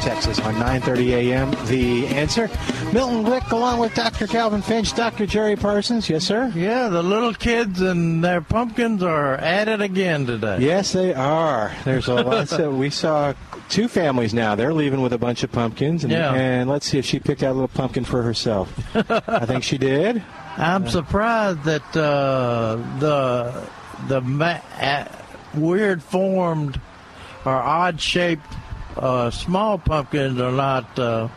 Texas on 9:30 a.m. The answer, Milton Glick, along with Dr. Calvin Finch, Dr. Jerry Parsons. Yes, sir. Yeah, the little kids and their pumpkins are at it again today. Yes, they are. There's a lot. So we saw two families now. They're leaving with a bunch of pumpkins, and, Yeah. and let's see if she picked out a little pumpkin for herself. I think she did. I'm surprised that uh, the the ma- uh, weird formed or odd shaped uh, small pumpkins are not. Uh,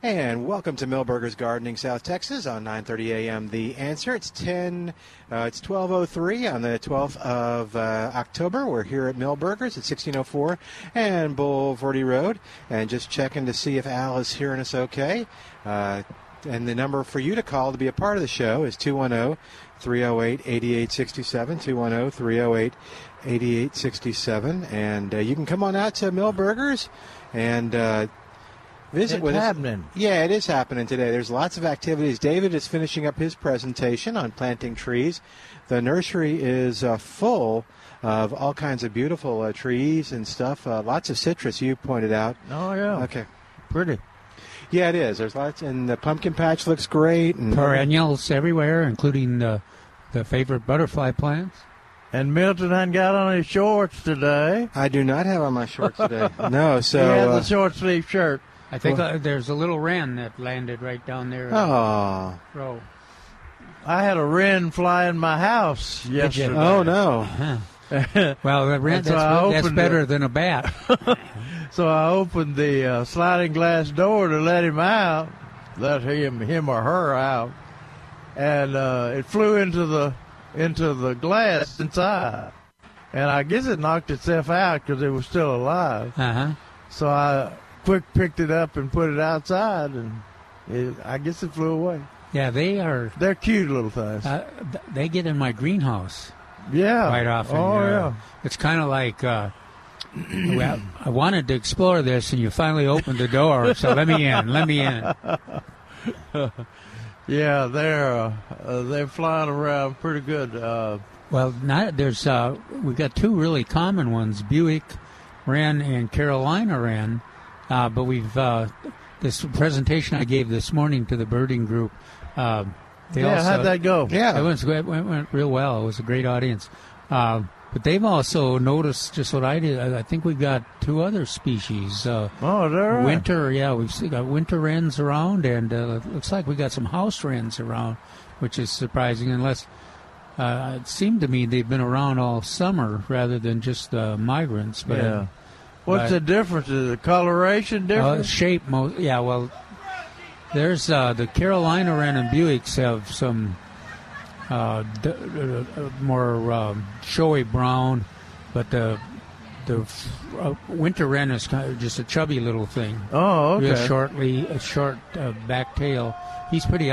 And welcome to Milbergers Gardening South Texas on 9:30 a.m. The answer. It's 10. Uh, it's 12:03 on the 12th of uh, October. We're here at Milbergers at 1604 and Bulverde Road, and just checking to see if Al is hearing us okay. Uh, and the number for you to call to be a part of the show is 210 308 8867. 210 308 8867. And uh, you can come on out to Milbergers and uh, visit It's with us. happening. Yeah, it is happening today. There's lots of activities. David is finishing up his presentation on planting trees. The nursery is uh, full of all kinds of beautiful uh, trees and stuff. Uh, lots of citrus, you pointed out. oh yeah, Okay. pretty. Yeah, it is. There's lots, and the pumpkin patch looks great. And perennials everywhere, including the the favorite butterfly plants. And Milton hadn't got on his shorts today. I do not have on my shorts today. no, so. he had uh, the short sleeve shirt. I think uh, there's a little wren that landed right down there. oh. row. I had a wren fly in my house yesterday. Oh, no. Well, the wren, And that's, that's better it. than a bat. So I opened the uh, sliding glass door to let him out, let him him or her out, and uh, it flew into the into the glass inside, and I guess it knocked itself out because it was still alive. Uh-huh. So I quick picked it up and put it outside, and it, I guess it flew away. Yeah, they are. They're cute little things. Uh, they get in my greenhouse yeah, quite often. Oh Uh, yeah. It's kind of like. Uh, well, I wanted to explore this, and you finally opened the door. So let me in. Let me in. Yeah, they're uh, uh, they're flying around pretty good. Uh, Well, not, there's uh, we've got two really common ones: Bewick Wren and Carolina Wren. Uh, but we've uh, this presentation I gave this morning to the birding group. Uh, they yeah, also, how'd that go? It Yeah. went, it went, went real well. It was a great audience. Uh, but they've also noticed just what I did. I think we've got two other species. Uh, Oh, they're. Winter, yeah, we've got winter wrens around, and uh, it looks like we got some house wrens around, which is surprising. Unless uh, it seemed to me they've been around all summer rather than just uh, migrants. But Yeah. What's but- the difference? Is the coloration uh, different? shape, mo- yeah. Well, there's uh, the Carolina wren and Bewick's have some uh, d- uh, more um, showy brown, but the the uh, winter wren is kind of just a chubby little thing. oh, okay. Real shortly, a short uh, back tail. He's pretty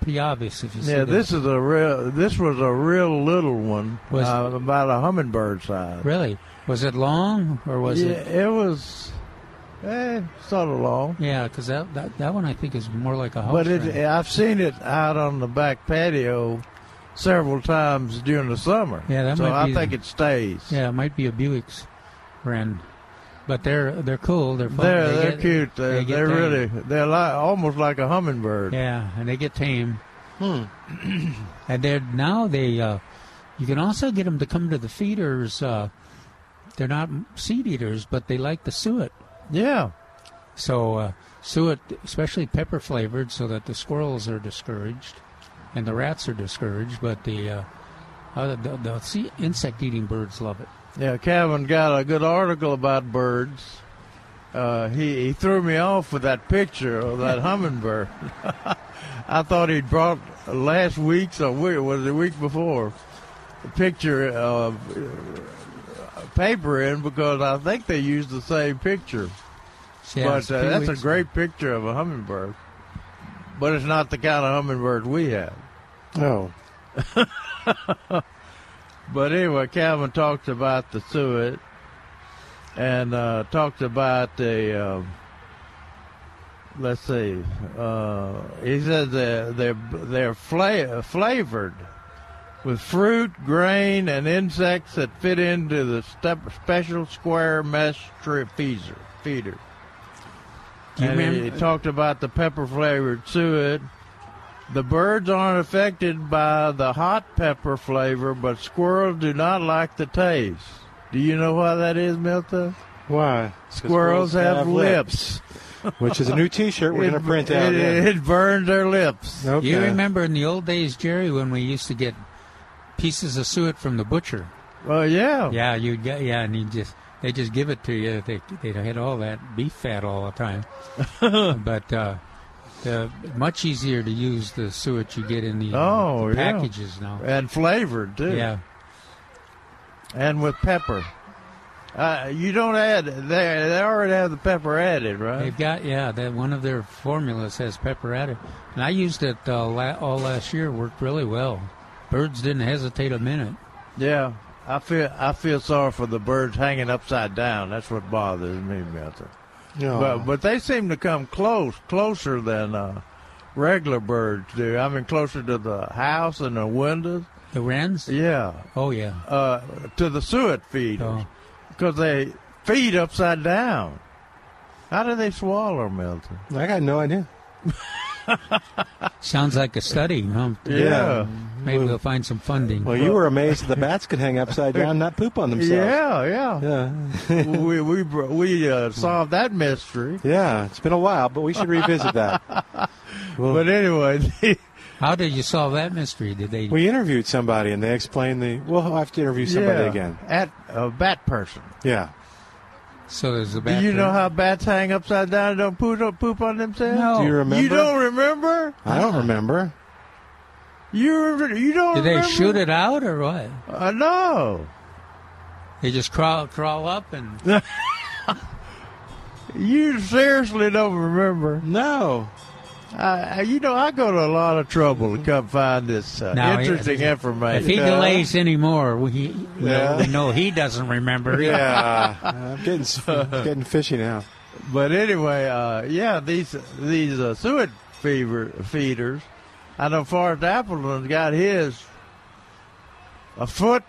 pretty obvious if you see Yeah, that. this is a real. This was a real little one, Was- uh, about a hummingbird size. Really, was it long or was yeah, it? it was, eh, sort of long. Yeah, because that, that that one I think is more like a house. But it, I've seen it out on the back patio several times during the summer. Yeah, that so might I be think the- it stays. Yeah, it might be a Bewick's wren. but they're they're cool. They're fun. They're They they're get- cute. They're, they they're tame. really they're like almost like a hummingbird. Yeah, and they get tame. Hmm. and they're now they uh, you can also get them to come to the feeders. Uh, they're not seed eaters, but they like the suet. Yeah. So uh, suet, especially pepper flavored, so that the squirrels are discouraged and the rats are discouraged. But the uh, uh, the, the sea, insect eating birds love it. Yeah, Kevin got a good article about birds. Uh, he he threw me off with that picture of that hummingbird. I thought he'd brought last week's or was it the week before a picture of uh, paper in because I think they used the same picture. Yeah, but uh, that's a great picture of a hummingbird. But it's not the kind of hummingbird we have. Oh. But anyway, Calvin talks about the suet and uh, talks about the. um let's see. Uh, he says they're they're, they're fla- flavored with fruit, grain, and insects that fit into the step, special square mesh feeder. you and he remember- talked about the pepper flavored suet. The birds aren't affected by the hot pepper flavor, but squirrels do not like the taste. Do you know why that is, Milton? Why? Squirrels have, lips. Which is a new T-shirt we're going to print out. It, yeah. it burns their lips. Okay. You remember in the old days, Jerry, when we used to get pieces of suet from the butcher? Oh yeah. Yeah, you get yeah, and you just they just give it to you. They they had all that beef fat all the time, but uh, the much easier to use the suet you get in the, Oh, the yeah. packages now. And flavored too. Yeah, And with pepper. Uh, you don't add. They they already have the pepper added, right? they've got yeah. That one of their formulas has pepper added, and I used it uh, la- all last year. Worked really well. Birds didn't hesitate a minute. Yeah. I feel I feel sorry for the birds hanging upside down. That's what bothers me, about Milton. No. But but they seem to come close, closer than uh, regular birds do. I mean, closer to the house and the windows. The wrens? Yeah, Oh yeah. uh, to the suet feeders Oh. because they feed upside down. How do they swallow, Milton? I got no idea. Sounds like a study, huh? Yeah, Maybe we'll find some funding. Well, you were amazed that the bats could hang upside down, and not poop on themselves. yeah, yeah. Yeah. we we we uh, solved that mystery. Yeah, it's been a while, but we should revisit that. Well, But anyway, How did you solve that mystery? Did they? we interviewed somebody, and they explained the. We'll have to interview somebody yeah, again. at a bat person. Yeah. so there's a Do bat. you know how bats hang upside down and don't poop, poop on themselves? No. Do you remember? You don't remember? I don't remember. You you don't. Did they remember? shoot it out or what? Uh, no. They just crawl crawl up and You seriously don't remember? No. Uh, you know, I go to a lot of trouble to come find this uh, Now, interesting if- information. if he Yeah. delays anymore, we, we, Yeah. know, we know he doesn't remember. Yeah. I'm getting s- getting fishy now. But anyway, uh, yeah, these these uh, suet fever feeders. I know Forrest Appleton got his a foot,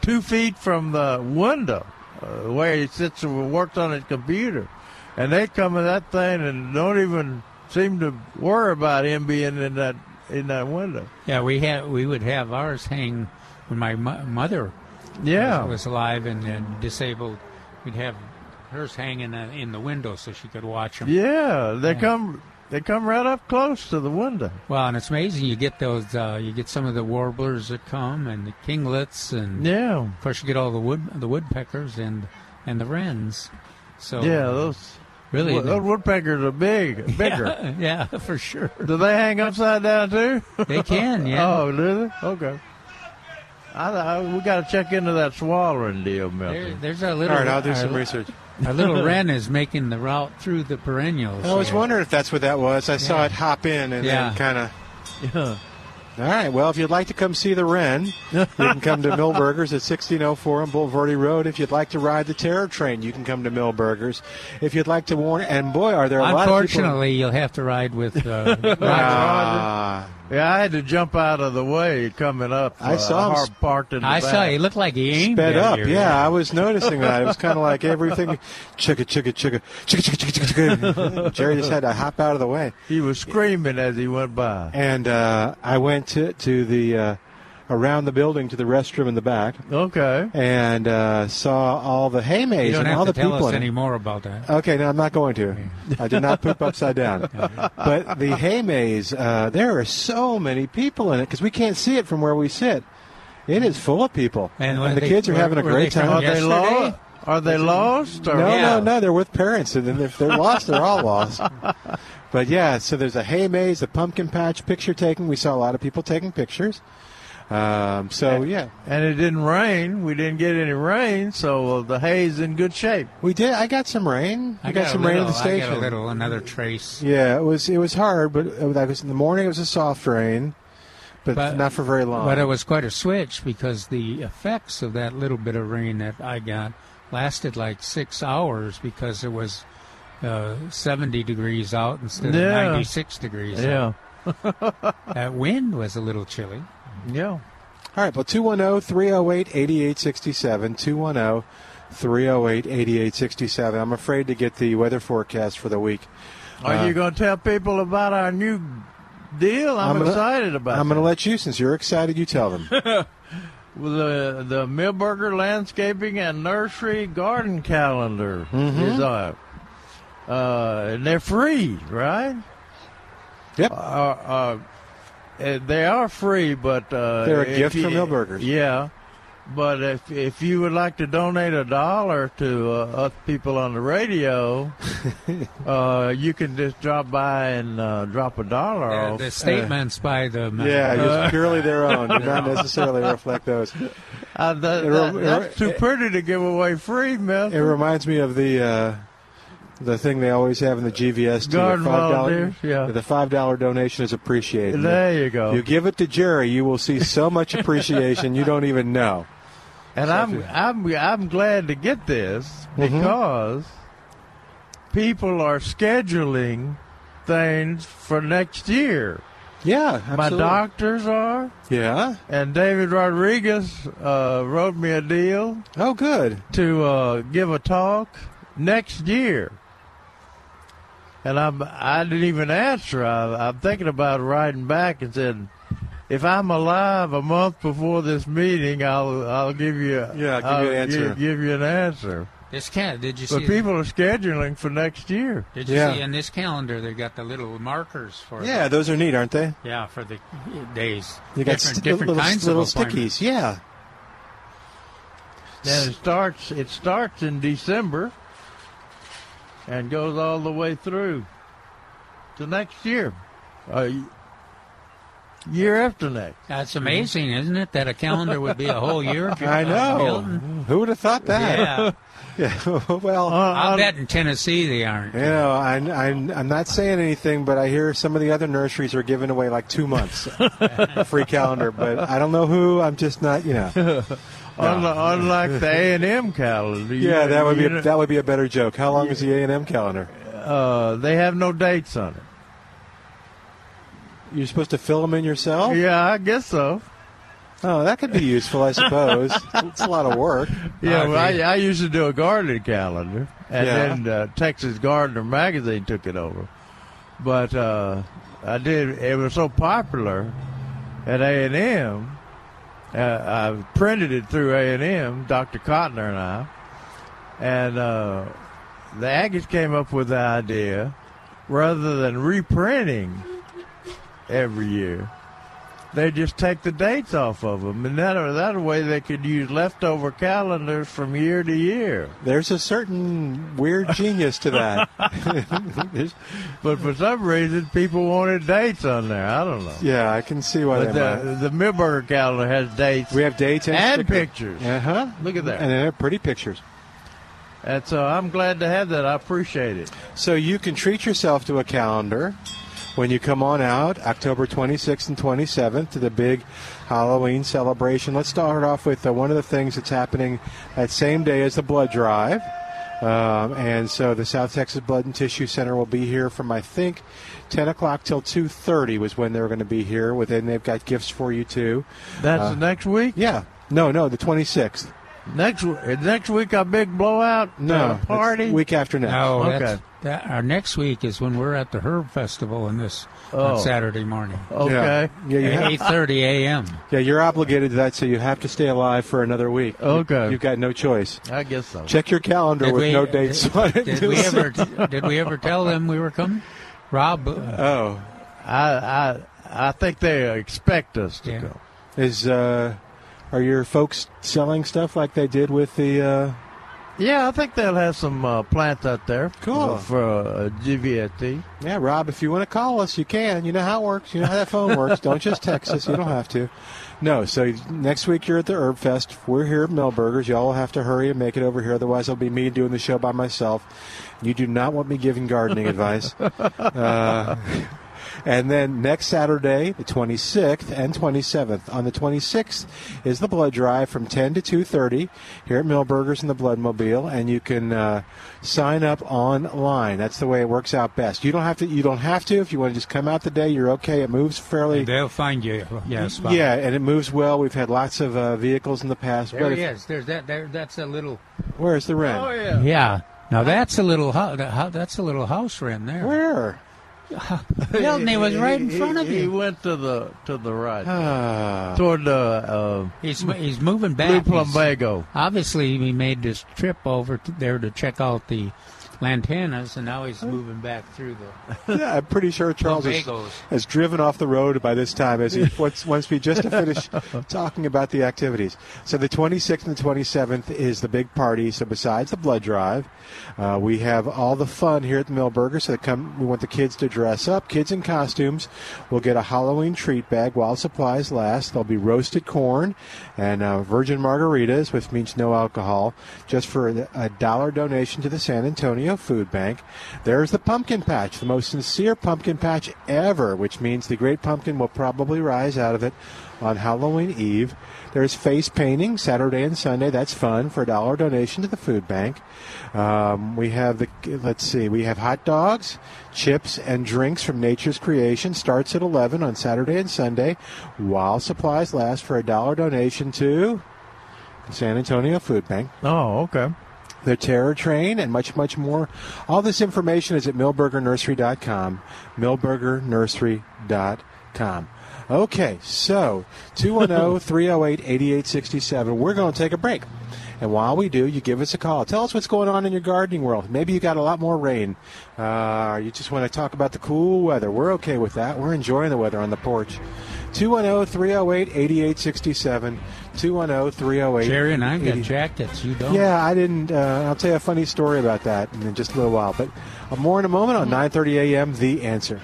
two feet from the window uh, where he sits and works on his computer, and they come in that thing and don't even seem to worry about him being in that in that window. Yeah, we had we would have ours hang when my mo- mother Yeah, was, was alive and, and disabled. We'd have hers hanging uh, in the window so she could watch them. yeah, they Yeah. come they come right up close to the window. Well, and it's amazing you get those. Uh, you get some of the warblers that come and the kinglets, and Yeah, of course you get all the wood the woodpeckers and and the wrens. So yeah, those really, wo- those woodpeckers are big, bigger. yeah, yeah, for sure. Do they hang upside down too? They can, yeah. oh, do they? Okay. I, I, we got to check into that swallowing deal, There, Milton. there's a little. right, I'll do some research. Our little wren is making the route through the perennials. I was here. wondering if that's what that was. I saw it hop in and Yeah. then kind of. Yeah. All right. Well, if you'd like to come see the Wren, you can come to Milbergers at 1604 on Bulverde Road. If you'd like to ride the Terror Train, you can come to Milbergers. If you'd like to warn, and boy, are there a lot of people. Unfortunately, you'll have to ride with uh, Roger. Ah, yeah, I had to jump out of the way coming up. I uh, saw him parked in the I back. saw. He looked like he aimed sped up. Here, yeah. I was noticing that. It was kind of like everything, chicka chicka chicka chicka chicka chicka chicka. Jerry just had to hop out of the way. He was screaming as he went by. And uh, I went to to the. Uh, around the building to the restroom in the back Okay. and uh, saw all the hay You maze don't and have all to the tell people us in it. any more about that. Okay, no, I'm not going to. I did not poop upside down. But the hay maze, uh, there are so many people in it because we can't see it from where we sit. It is full of people, And when the they- kids are where- having a great time. Are they lost? Are they lost? Or No, Yeah. no, no. They're with parents, and if they're lost, they're all lost. But yeah, so there's a hay maze, a pumpkin patch, picture taking. We saw a lot of people taking pictures. Um, so yeah, And it didn't rain. We didn't get any rain, so uh, the hay's in good shape. we did. I got some rain. I, got, a some rain at the station. I got a little, another trace. Yeah, it was it was hard, but it was in the morning. It was a soft rain, but, But- not for very long. But it was quite a switch because the effects of that little bit of rain that I got lasted like six hours because it was uh, 70 degrees out instead Yeah. of 96 degrees Yeah. out. That wind was a little chilly. Yeah. All right, well, 210 308 8867. 210 308 8867. I'm afraid to get the weather forecast for the week. Are Uh, you going to tell people about our new deal? I'm, I'm gonna- excited about I'm going to let you, since you're excited, you tell them. Well, the the Milberger Landscaping and Nursery Garden Calendar Mm-hmm. is up. Uh, and they're free, right? Yep. Uh, uh, they are free, but uh, They're a gift you- from Milbergers. Yeah, but if if you would like to donate a dollar to uh, us people on the radio, uh, you can just drop by and uh, drop a dollar The, off. the statements by the yeah, just purely their own. Do not necessarily reflect those. Uh, that, that- re- that's too pretty to give away free, Mister. It reminds me of the uh, the thing they always have in the GVS. too, Garden the $5 volunteers, yeah. The five dollar donation is appreciated. There you go. You give it to Jerry, you will see so much appreciation you don't even know. And I'm I'm I'm glad to get this Mm-hmm. because people are scheduling things for next year. Yeah, absolutely. My doctors are, Yeah. and David Rodriguez uh, wrote me a deal Oh, good. to uh, give a talk next year. And I'm I didn't even answer. I, I'm thinking about writing back and said, if I'm alive a month before this meeting, I'll I'll give you Yeah, I'll give I'll you an answer. Give, give you an answer. This can Did you But see? people are scheduling for next year. did you Yeah. see in this calendar they got the little markers for? Yeah, those are neat, aren't they? Yeah, for the days. You got different, st- different little, kinds little of appointments. stickies. Yeah. And it starts it starts in December and goes all the way through to next year. Uh, year after next. That's amazing, isn't it? That a calendar would be a whole year. I know. Milton. Who would have thought that? Yeah, Yeah. well, I'll Uh, bet in Tennessee they aren't. you know, I, I, I'm not saying anything, but I hear some of the other nurseries are giving away like two months a free calendar. But I don't know who. I'm just not, you know. Unli- Unlike the A and M calendar. you- Yeah, that would be a, that would be a better joke. How long is the A and M calendar? uh, they have no dates on it. You're supposed to fill them in yourself. Yeah, I guess so. Oh, that could be useful, I suppose. it's a lot of work. Yeah, well, I, I used to do a gardening calendar, and Yeah. then uh, Texas Gardener magazine took it over. But uh, I did. It was so popular at A and M. Uh, I printed it through A and M, Dr. Cotner and I, and uh, the Aggies came up with the idea, rather than reprinting every year, they just take the dates off of them, and that that way they could use leftover calendars from year to year. There's a certain weird genius to that. But for some reason, people wanted dates on there. I don't know. yeah, I can see why But they the, the Milberger calendar has dates We have dates and, and pictures. Uh huh. Look at that. And they're pretty pictures. And so I'm glad to have that. I appreciate it. So you can treat yourself to a calendar when you come on out October 26th and 27th to the big Halloween celebration. Let's start off with uh, one of the things that's happening that same day as the blood drive. Um, and so the South Texas Blood and Tissue Center will be here from I think 10 o'clock till 2:30 was when they were going to be here. Within they've got gifts for you too. That's Uh, the next week. Yeah. No, no, the 26th. Next next week a big blowout. No, uh, party. week after next. No, Okay. that's, that, our next week is when we're at the Herb Festival in this Oh. on Saturday morning. Okay. Yeah, you At have, 8.30 a.m. yeah, you're obligated to that, so you have to stay alive for another week. You- Okay. You've got no choice. I guess so. Check your calendar Did with we- no dates did- on it. Did we ever did we ever tell them we were coming? Rob, uh, Oh, I I I think they expect us to Yeah. go. is uh, are your folks selling stuff like they did with the? Uh, Yeah, I think they'll have some uh, plants out there. Cool. uh, for uh, GVST. yeah, Rob, if you want to call us, you can. You know how it works. You know how that phone works. Don't just text us. You don't have to. No. So next week you're at the Herb Fest. We're here at Milbergers. Y'all will have to hurry and make it over here. Otherwise, it'll be me doing the show by myself. You do not want me giving gardening advice. Uh, and then next Saturday, the 26th and 27th. On the 26th is the blood drive from 10 to 2:30 here at Milbergers in the Bloodmobile, and you can uh, sign up online. That's the way it works out best. You don't have to. You don't have to. If you want to just come out the day, you're okay. It moves fairly. they'll find you. Yeah. Yeah, and it moves well. We've had lots of uh, vehicles in the past. There but he if- is. There's that. There, that's a little. Where's the wren? Oh yeah. Yeah. Now that's a little. hou- That's a little house wren there. Where? He was right in front of he, He went to the to the right, Ah. toward the uh, He's he's moving Blue back. He's- Plumbago. Obviously, he made this trip over there to check out the lantanas, and now he's moving back through the yeah, I'm pretty sure Charles has, has driven off the road by this time as he wants, wants me just to finish talking about the activities. So the 26th and the 27th is the big party. So besides the blood drive, uh, we have all the fun here at the Milberger. So come, we want the kids to dress up. Kids in costumes We'll get a Halloween treat bag while supplies last. There'll be roasted corn and uh, virgin margaritas, which means no alcohol, just for a dollar donation to the San Antonio Food Bank. There's the pumpkin patch, the most sincere pumpkin patch ever, which means the great pumpkin will probably rise out of it on Halloween Eve. There's face painting Saturday and Sunday. That's fun for a dollar donation to the food bank. Um, we have the let's see, we have hot dogs, chips, and drinks from Nature's Creation. Starts at 11 on Saturday and Sunday, while supplies last for a dollar donation to the San Antonio Food Bank Oh, okay the Terror Train, and much, much more. All this information is at milbergernursery.com. milbergernursery.com. Okay, so 210 308 8867. We're going to take a break. And while we do, you give us a call. Tell us what's going on in your gardening world. Maybe you got a lot more rain. Uh, you just want to talk about the cool weather. We're okay with that. We're enjoying the weather on the porch. 210 308 8867. 210 308. Jerry and I got jackets. You don't? Yeah, I didn't. Uh, I'll tell you a funny story about that in just a little while. But more in a moment on 9.30 a.m. The Answer.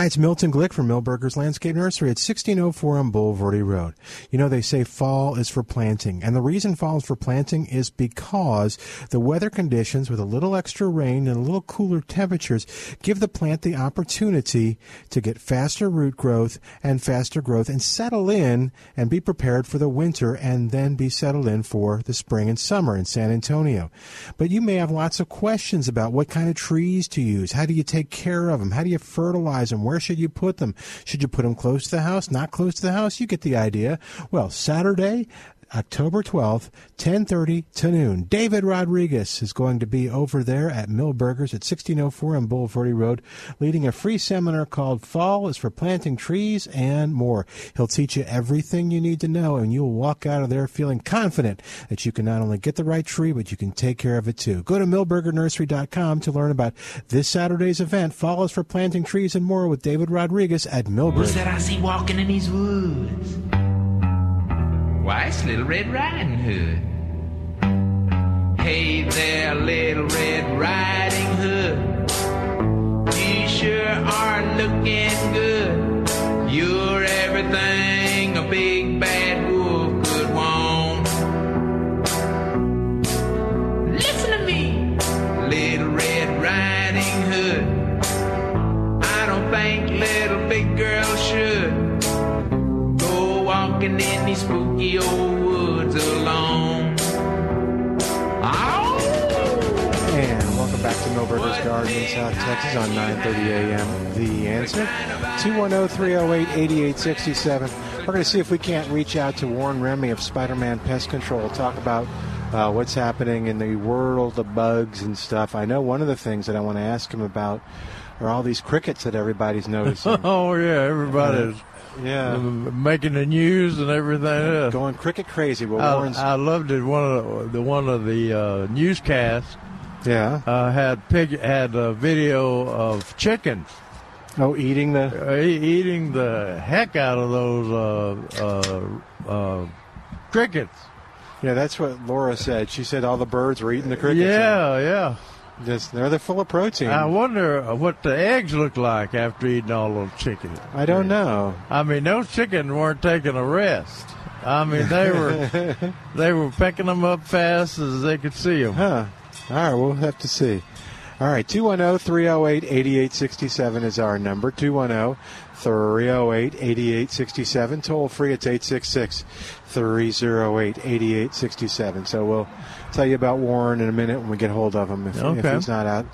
Hi, it's Milton Glick from Milbergers Landscape Nursery at 1604 on Bulverde Road. You know, they say fall is for planting, and the reason fall is for planting is because the weather conditions with a little extra rain and a little cooler temperatures give the plant the opportunity to get faster root growth and faster growth and settle in and be prepared for the winter and then be settled in for the spring and summer in San Antonio. But you may have lots of questions about what kind of trees to use. How do you take care of them? How do you fertilize them? Where should you put them? Should you put them close to the house? Not close to the house? You get the idea. Well, Saturday, October 12th, 10:30 to noon. David Rodriguez is going to be over there at Milbergers at 1604 on Bulverde Road, leading a free seminar called "Fall is for Planting Trees and More." He'll teach you everything you need to know, and you'll walk out of there feeling confident that you can not only get the right tree, but you can take care of it too. Go to milbergernursery.com to learn about this Saturday's event. "Fall is for Planting Trees and More" with David Rodriguez at Milbergers. I see walking in these woods? Twice Little Red Riding Hood. Hey there, Little Red Riding Hood. You sure are looking good. You're everything a big bad wolf could want. Listen to me, Little Red Riding Hood. I don't think little big girls should walking in these spooky old woods alone. Ow! And welcome back to Milbergers Garden in South Texas on 9:30 a.m. The answer 210-308-8867. We're going to see if we can't reach out to Warren Remy of Spider-Man Pest Control. To talk about uh, what's happening in the world of bugs and stuff. I know one of the things that I want to ask him about are all these crickets that everybody's noticing. Oh yeah, everybody's yeah, making the news and everything. else. going cricket crazy. Well, I, Warren's I loved it. One of the, the one of the uh, newscasts yeah. uh, had pig had a video of chickens Oh, eating the uh, eating the heck out of those uh, uh, uh, crickets. yeah. That's what Laura said. She said all the birds were eating the crickets. Yeah, yeah. Just, they're they're full of protein. I wonder uh, what the eggs look like after eating all those chickens. I don't know. I mean, those chickens weren't taking a rest. I mean, they were they were picking them up fast as they could see them. Huh. All right, we'll have to see. All right, 210 308 8867 is our number. 210 308 8867. Toll free, it's 866 308 8867. So we'll tell you about Warren in a minute when we get hold of him if, if he's not out.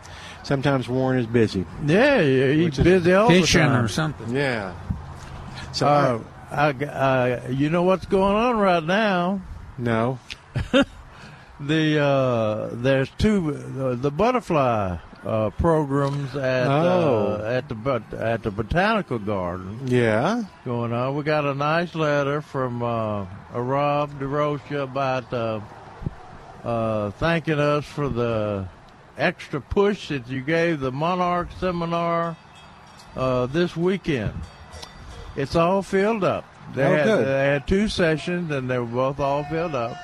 Sometimes Warren is busy. Yeah, yeah, he's Which is busy all the Fishing time. or something. Yeah. So, Uh, I, uh, you know what's going on right now? no. The uh, there's two uh, the butterfly uh, programs at Oh. uh, at the but at the botanical garden Yeah. going on. We got a nice letter from Rob DeRocha about uh, thanking us for the extra push that you gave the Monarch seminar uh, this weekend. It's all filled up. They, Oh, had, they had two sessions and they were both all filled up.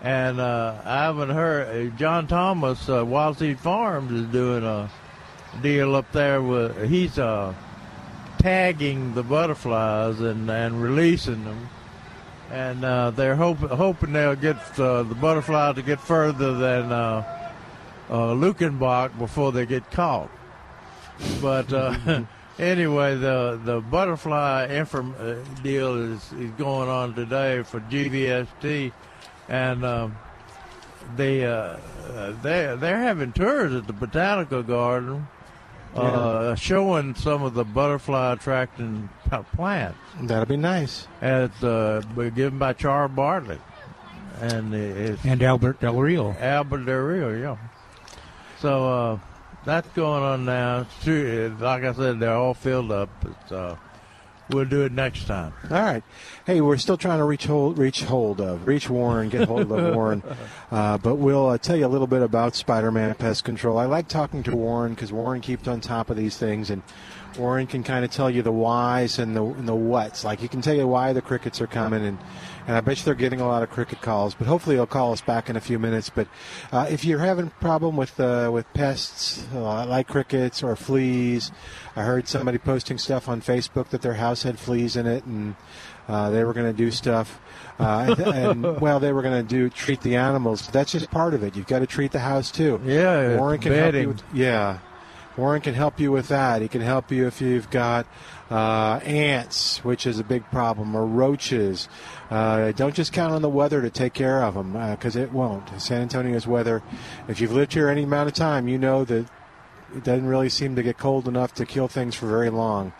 And uh, I haven't heard. Uh, John Thomas, uh, Wild Seed Farms, is doing a deal up there with. He's uh, tagging the butterflies and, and releasing them. And uh, they're hope, hoping they'll get uh, the butterfly to get further than uh, uh, Luckenbach before they get caught. But uh, anyway, the the butterfly inform, uh, deal is, is going on today for GVST, and um, they they they're having tours at the botanical garden, uh, showing some of the butterfly attracting p- plants. That'll be nice. And it's uh, given by Char Bartlett, and it's And Albert Del Rio. Albert Del Rio, yeah. So uh, that's going on now. It's true, like I said, they're all filled up. It's, uh, we'll do it next time. All right. Hey, we're still trying to reach hold, reach hold of, reach Warren, get hold of Warren. Uh, but we'll uh, tell you a little bit about Spider-Man Pest Control. I like talking to Warren because Warren keeps on top of these things, and Warren can kind of tell you the whys and the and the whats. Like he can tell you why the crickets are coming, and and I bet you they're getting a lot of cricket calls. But hopefully he'll call us back in a few minutes. But uh, if you're having a problem with uh, with pests uh, like crickets or fleas, I heard somebody posting stuff on Facebook that their house had fleas in it, and uh, they were going to do stuff. Uh, and, and well, they were going to do treat the animals. That's just part of it. You've got to treat the house too. Yeah, Warren can help you. With, yeah, Warren can help you with that. He can help you if you've got uh, ants, which is a big problem, or roaches. Uh, don't just count on the weather to take care of them because it won't. San Antonio's weather. If you've lived here any amount of time, you know that it doesn't really seem to get cold enough to kill things for very long.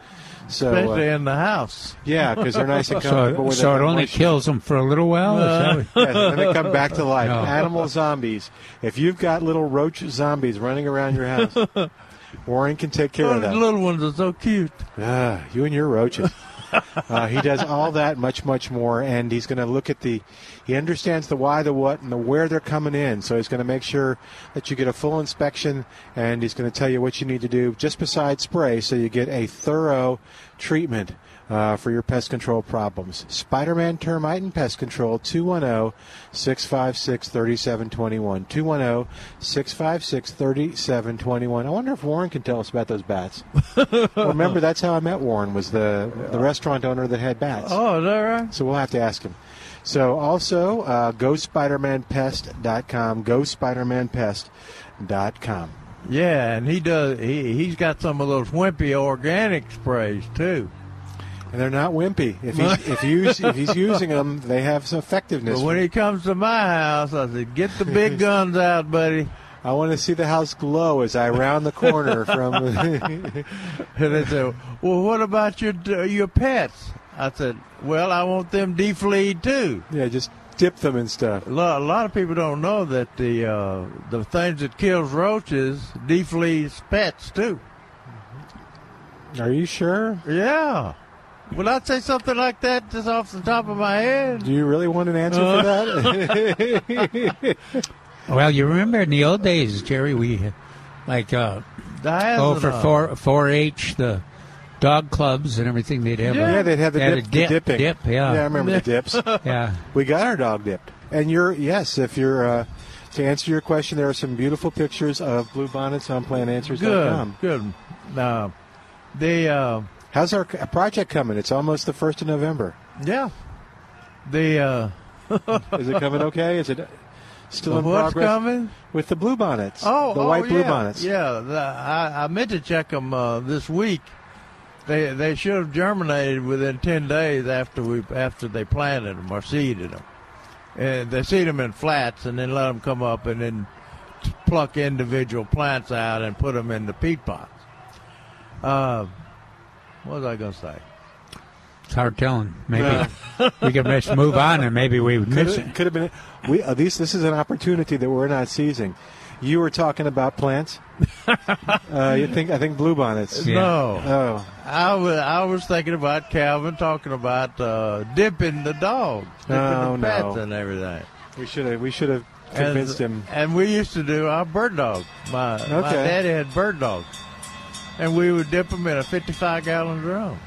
So Especially uh, in the house. yeah, because they're nice and comfortable. So, with so it. it only kills them for a little while? Is that what- Yes, and then they come back to life. No. Animal zombies. If you've got little roach zombies running around your house, Warren can take care Oh, of the that. little ones are so cute. Ah, you and your roaches. Uh, he does all that, much, much more, and he's going to look at the. He understands the why, the what, and the where they're coming in. So he's going to make sure that you get a full inspection, and he's going to tell you what you need to do just besides spray, so you get a thorough treatment uh, for your pest control problems. Spider-Man Termite and Pest Control, 210-656-3721. 210-656-3721. I wonder if Warren can tell us about those bats. well, remember, that's how I met Warren, was the, the restaurant owner that had bats. Oh, is that right? So we'll have to ask him. So also, uh, go SpidermanPest.com. Go SpidermanPest.com. Yeah, and he does. He he's got some of those wimpy organic sprays too. And they're not wimpy. If he's if he's if he's using them, they have some effectiveness. But when he comes to my house, I said, "Get the big guns out, buddy." I want to see the house glow as I round the corner from. and they said, "Well, what about your your pets?" I said, "Well, I want them defleed too." yeah, just dip them and stuff. A lot, a lot of people don't know that the uh, the things that kills roaches deflees pets too. Are you sure? Yeah. Will I say something like that just off the top of my head? Do you really want an answer for that? Well, you remember in the old days, Jerry, we like uh, oh for four four H the dog clubs and everything. They'd have yeah, a, they'd have the, they had dip, dip, the dipping. dip, yeah, yeah, I remember the dips. yeah. We got our dog dipped. And you're yes, if you're uh, to answer your question, there are some beautiful pictures of blue bonnets on plantanswers.com. Good, good. Uh, they uh, How's our project coming? It's almost the first of November. yeah, they uh, Is it coming okay? Is it still in what's progress coming? with the blue bonnets? Oh, the oh, white blue yeah. bonnets. Yeah, the, I, I meant to check them uh, this week. They they should have germinated within ten days after we after they planted them or seeded them. And they seed them in flats and then let them come up and then pluck individual plants out and put them in the peat pots. Uh, what was I going to say? It's hard telling. Maybe we could just move on and maybe we would Could miss have, it. could have been. We uh, these. This is an opportunity that we're not seizing. You were talking about plants. uh, you think I think bluebonnets? Yeah. No, Oh, I was I was thinking about Calvin talking about uh, dipping the dogs, dipping Oh, the pets no. and everything. we should have. We should have convinced and, him. And we used to do our bird dog. My, my Okay. daddy had bird dogs. And we would dip them in a 55 gallon drum.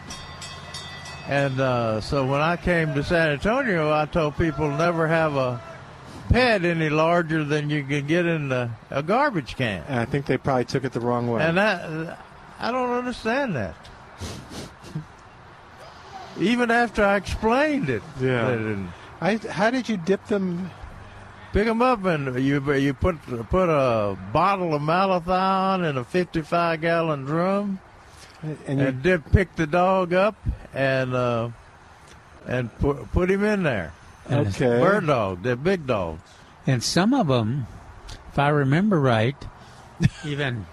And uh, so when I came to San Antonio, I told people never have a pet any larger than you can get in the, a garbage can. And I think they probably took it the wrong way. And that, I don't understand that. Even after I explained it, Yeah. I, how did you dip them? Pick them up and you you put put a bottle of malathion in a 55 gallon drum And you, and dip pick the dog up and uh, and put put him in there. Okay. Bird dog, they're big dogs. and some of them, if I remember right, even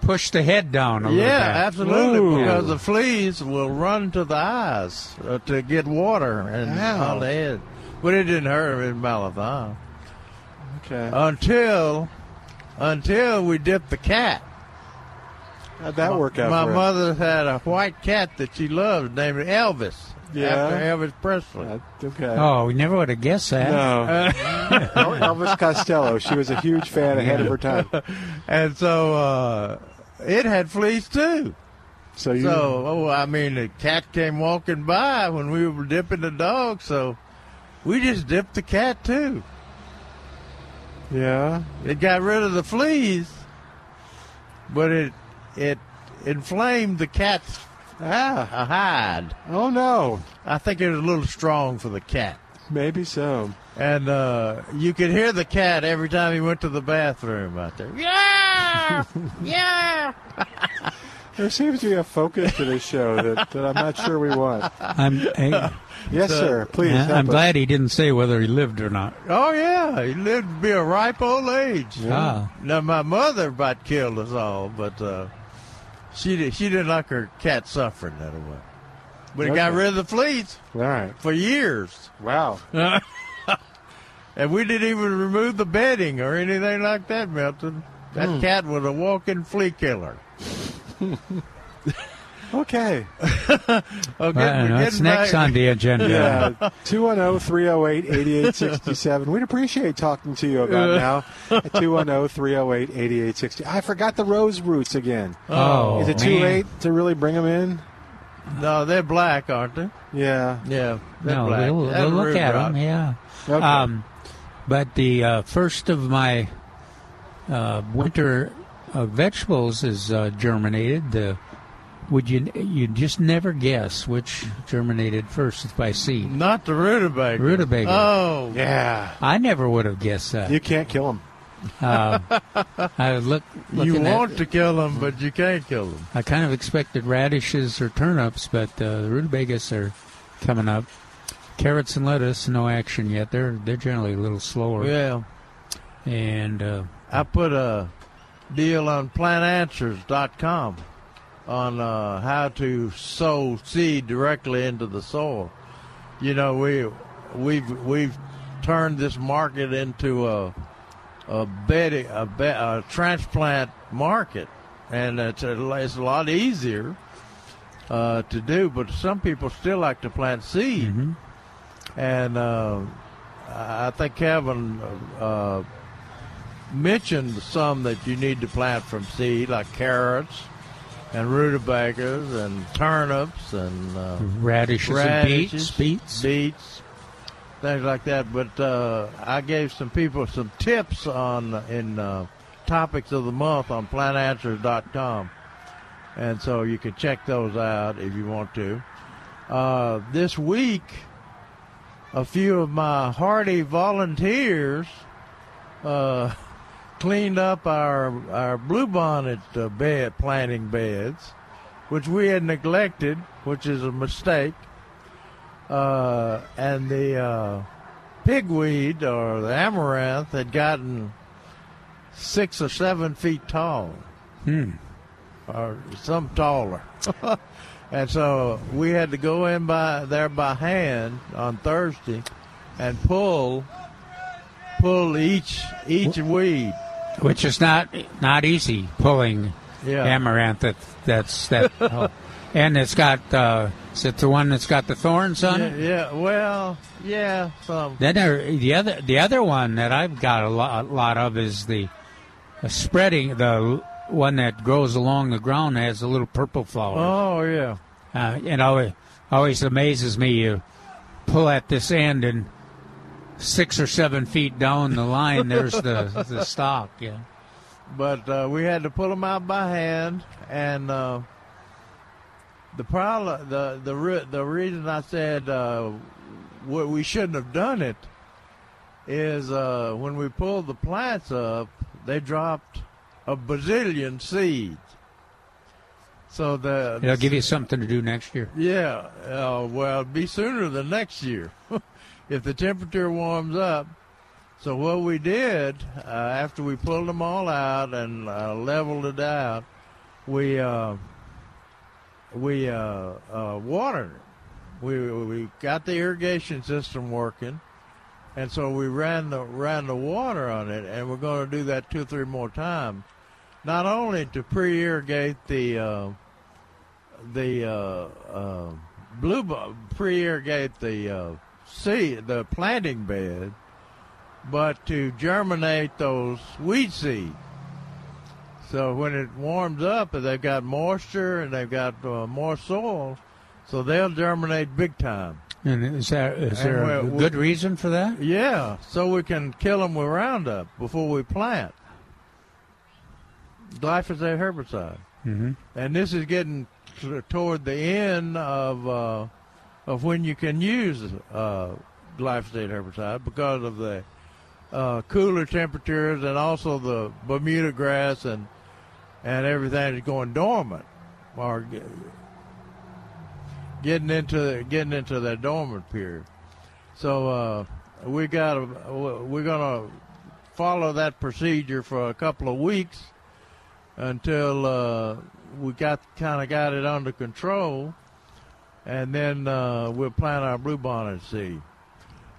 push the head down a little Yeah, bit. absolutely, Ooh. because the fleas will run to the eyes uh, to get water and on the head. But it didn't hurt him in malathion okay. until until we dipped the cat. How'd that work out? My for him? mother had a white cat that she loved named Elvis. Yeah? After Elvis Presley. Uh, okay. Oh, we never would have guessed that. No. Elvis Costello. She was a huge fan ahead of her time. And so uh, it had fleas too. So you. So, oh, I mean, the cat came walking by when we were dipping the dog, so we just dipped the cat too. Yeah. It got rid of the fleas, but it it inflamed the cat's Ah. hide. Oh no. I think it was a little strong for the cat. Maybe so. And uh, you could hear the cat every time he went to the bathroom out there. Yeah, yeah. There seems to be a focus to this show that, that I'm not sure we want. I'm, hey, Yes, sir. Please. I'm us. glad he didn't say whether he lived or not. Oh yeah, he lived to be a ripe old age. Ah. Now my mother about killed us all, but uh, she did, she didn't like her cat suffering that way. But it got rid of the fleas All right. for years, Wow. and we didn't even remove the bedding or anything like that, Milton. That Hmm. cat was a walking flea killer. Okay. Okay, Well, we're what's getting next back- on the agenda? Yeah. oh, 210 308 8867. We'd appreciate talking to you about now. 210 308 8860. I forgot the rose roots again. Oh, Is it too man. late to really bring them in? No, they're black, aren't they? Yeah. Yeah, they're No, black. they'll, That they'll look at rot. them. Yeah. Okay. Um, but the uh, first of my uh, winter uh, vegetables is uh, germinated. The would you you just never guess which germinated first by seed? Not the rutabaga. Rutabaga. Oh, yeah. I never would have guessed that. You can't kill them. Uh, I look. You looking at- want to kill them, but you can't kill them. I kind of expected radishes or turnips, but uh, the rutabagas are coming up. Carrots and lettuce, no action yet. They're they're generally a little slower. Yeah. And uh, I put a deal on plantanswers.com on uh, how to sow seed directly into the soil. You know, we we've we've turned this market into a a bedding a, be, a transplant market, and it's a, it's a lot easier uh, to do. But some people still like to plant seed, and uh, I think Kevin. Mentioned some that you need to plant from seed, like carrots and rutabagas and turnips and uh, radishes, and beets, beets. beets, things like that. But uh, I gave some people some tips on in uh, topics of the month on plantanswers.com, and so you can check those out if you want to. Uh, this week, a few of my hardy volunteers uh, cleaned up our our bluebonnet uh, bed planting beds, which we had neglected, which is a mistake. Uh, and the uh, pigweed or the amaranth had gotten six or seven feet tall, Hmm. or some taller. and so we had to go in by there by hand on Thursday and pull pull each each weed. Which is not not easy pulling Yeah. amaranth. That that's that, oh. and it's got uh, is it the one that's got the thorns on Yeah, it? yeah, well, yeah, some. Then there, the other the other one that I've got a lot, a lot of is the uh, spreading the one that grows along the ground that has a little purple flower Oh yeah. Uh, it always always amazes me. You pull at this end and six or seven feet down the line, there's the the stalk. Yeah. But uh, we had to pull them out by hand, and uh, the problem, the the re- the reason I said uh, we shouldn't have done it is uh, when we pulled the plants up, they dropped a bazillion seeds. So the It'll give you something to do next year. Yeah, uh, well, it'd be sooner than next year if the temperature warms up. So what we did uh, after we pulled them all out and uh, leveled it out, we uh, we uh, uh, watered it. We we got the irrigation system working, and so we ran the ran the water on it, and we're going to do that two or three more times. Not only to pre-irrigate the uh, the blue pre-irrigate the seed, the planting bed, but to germinate those weed seeds. So when it warms up, they've got moisture and they've got uh, more soil, so they'll germinate big time. And is there is And there a good reason for that? Yeah, so we can kill them with Roundup before we plant. Glyphosate herbicide, Mm-hmm. and this is getting toward the end of uh, of when you can use uh, glyphosate herbicide because of the uh, cooler temperatures and also the Bermuda grass and and everything is going dormant or ge- getting into getting into that dormant period. So uh, we got we're gonna follow that procedure for a couple of weeks until uh, we got kind of got it under control, and then uh, we'll plant our bluebonnet seed.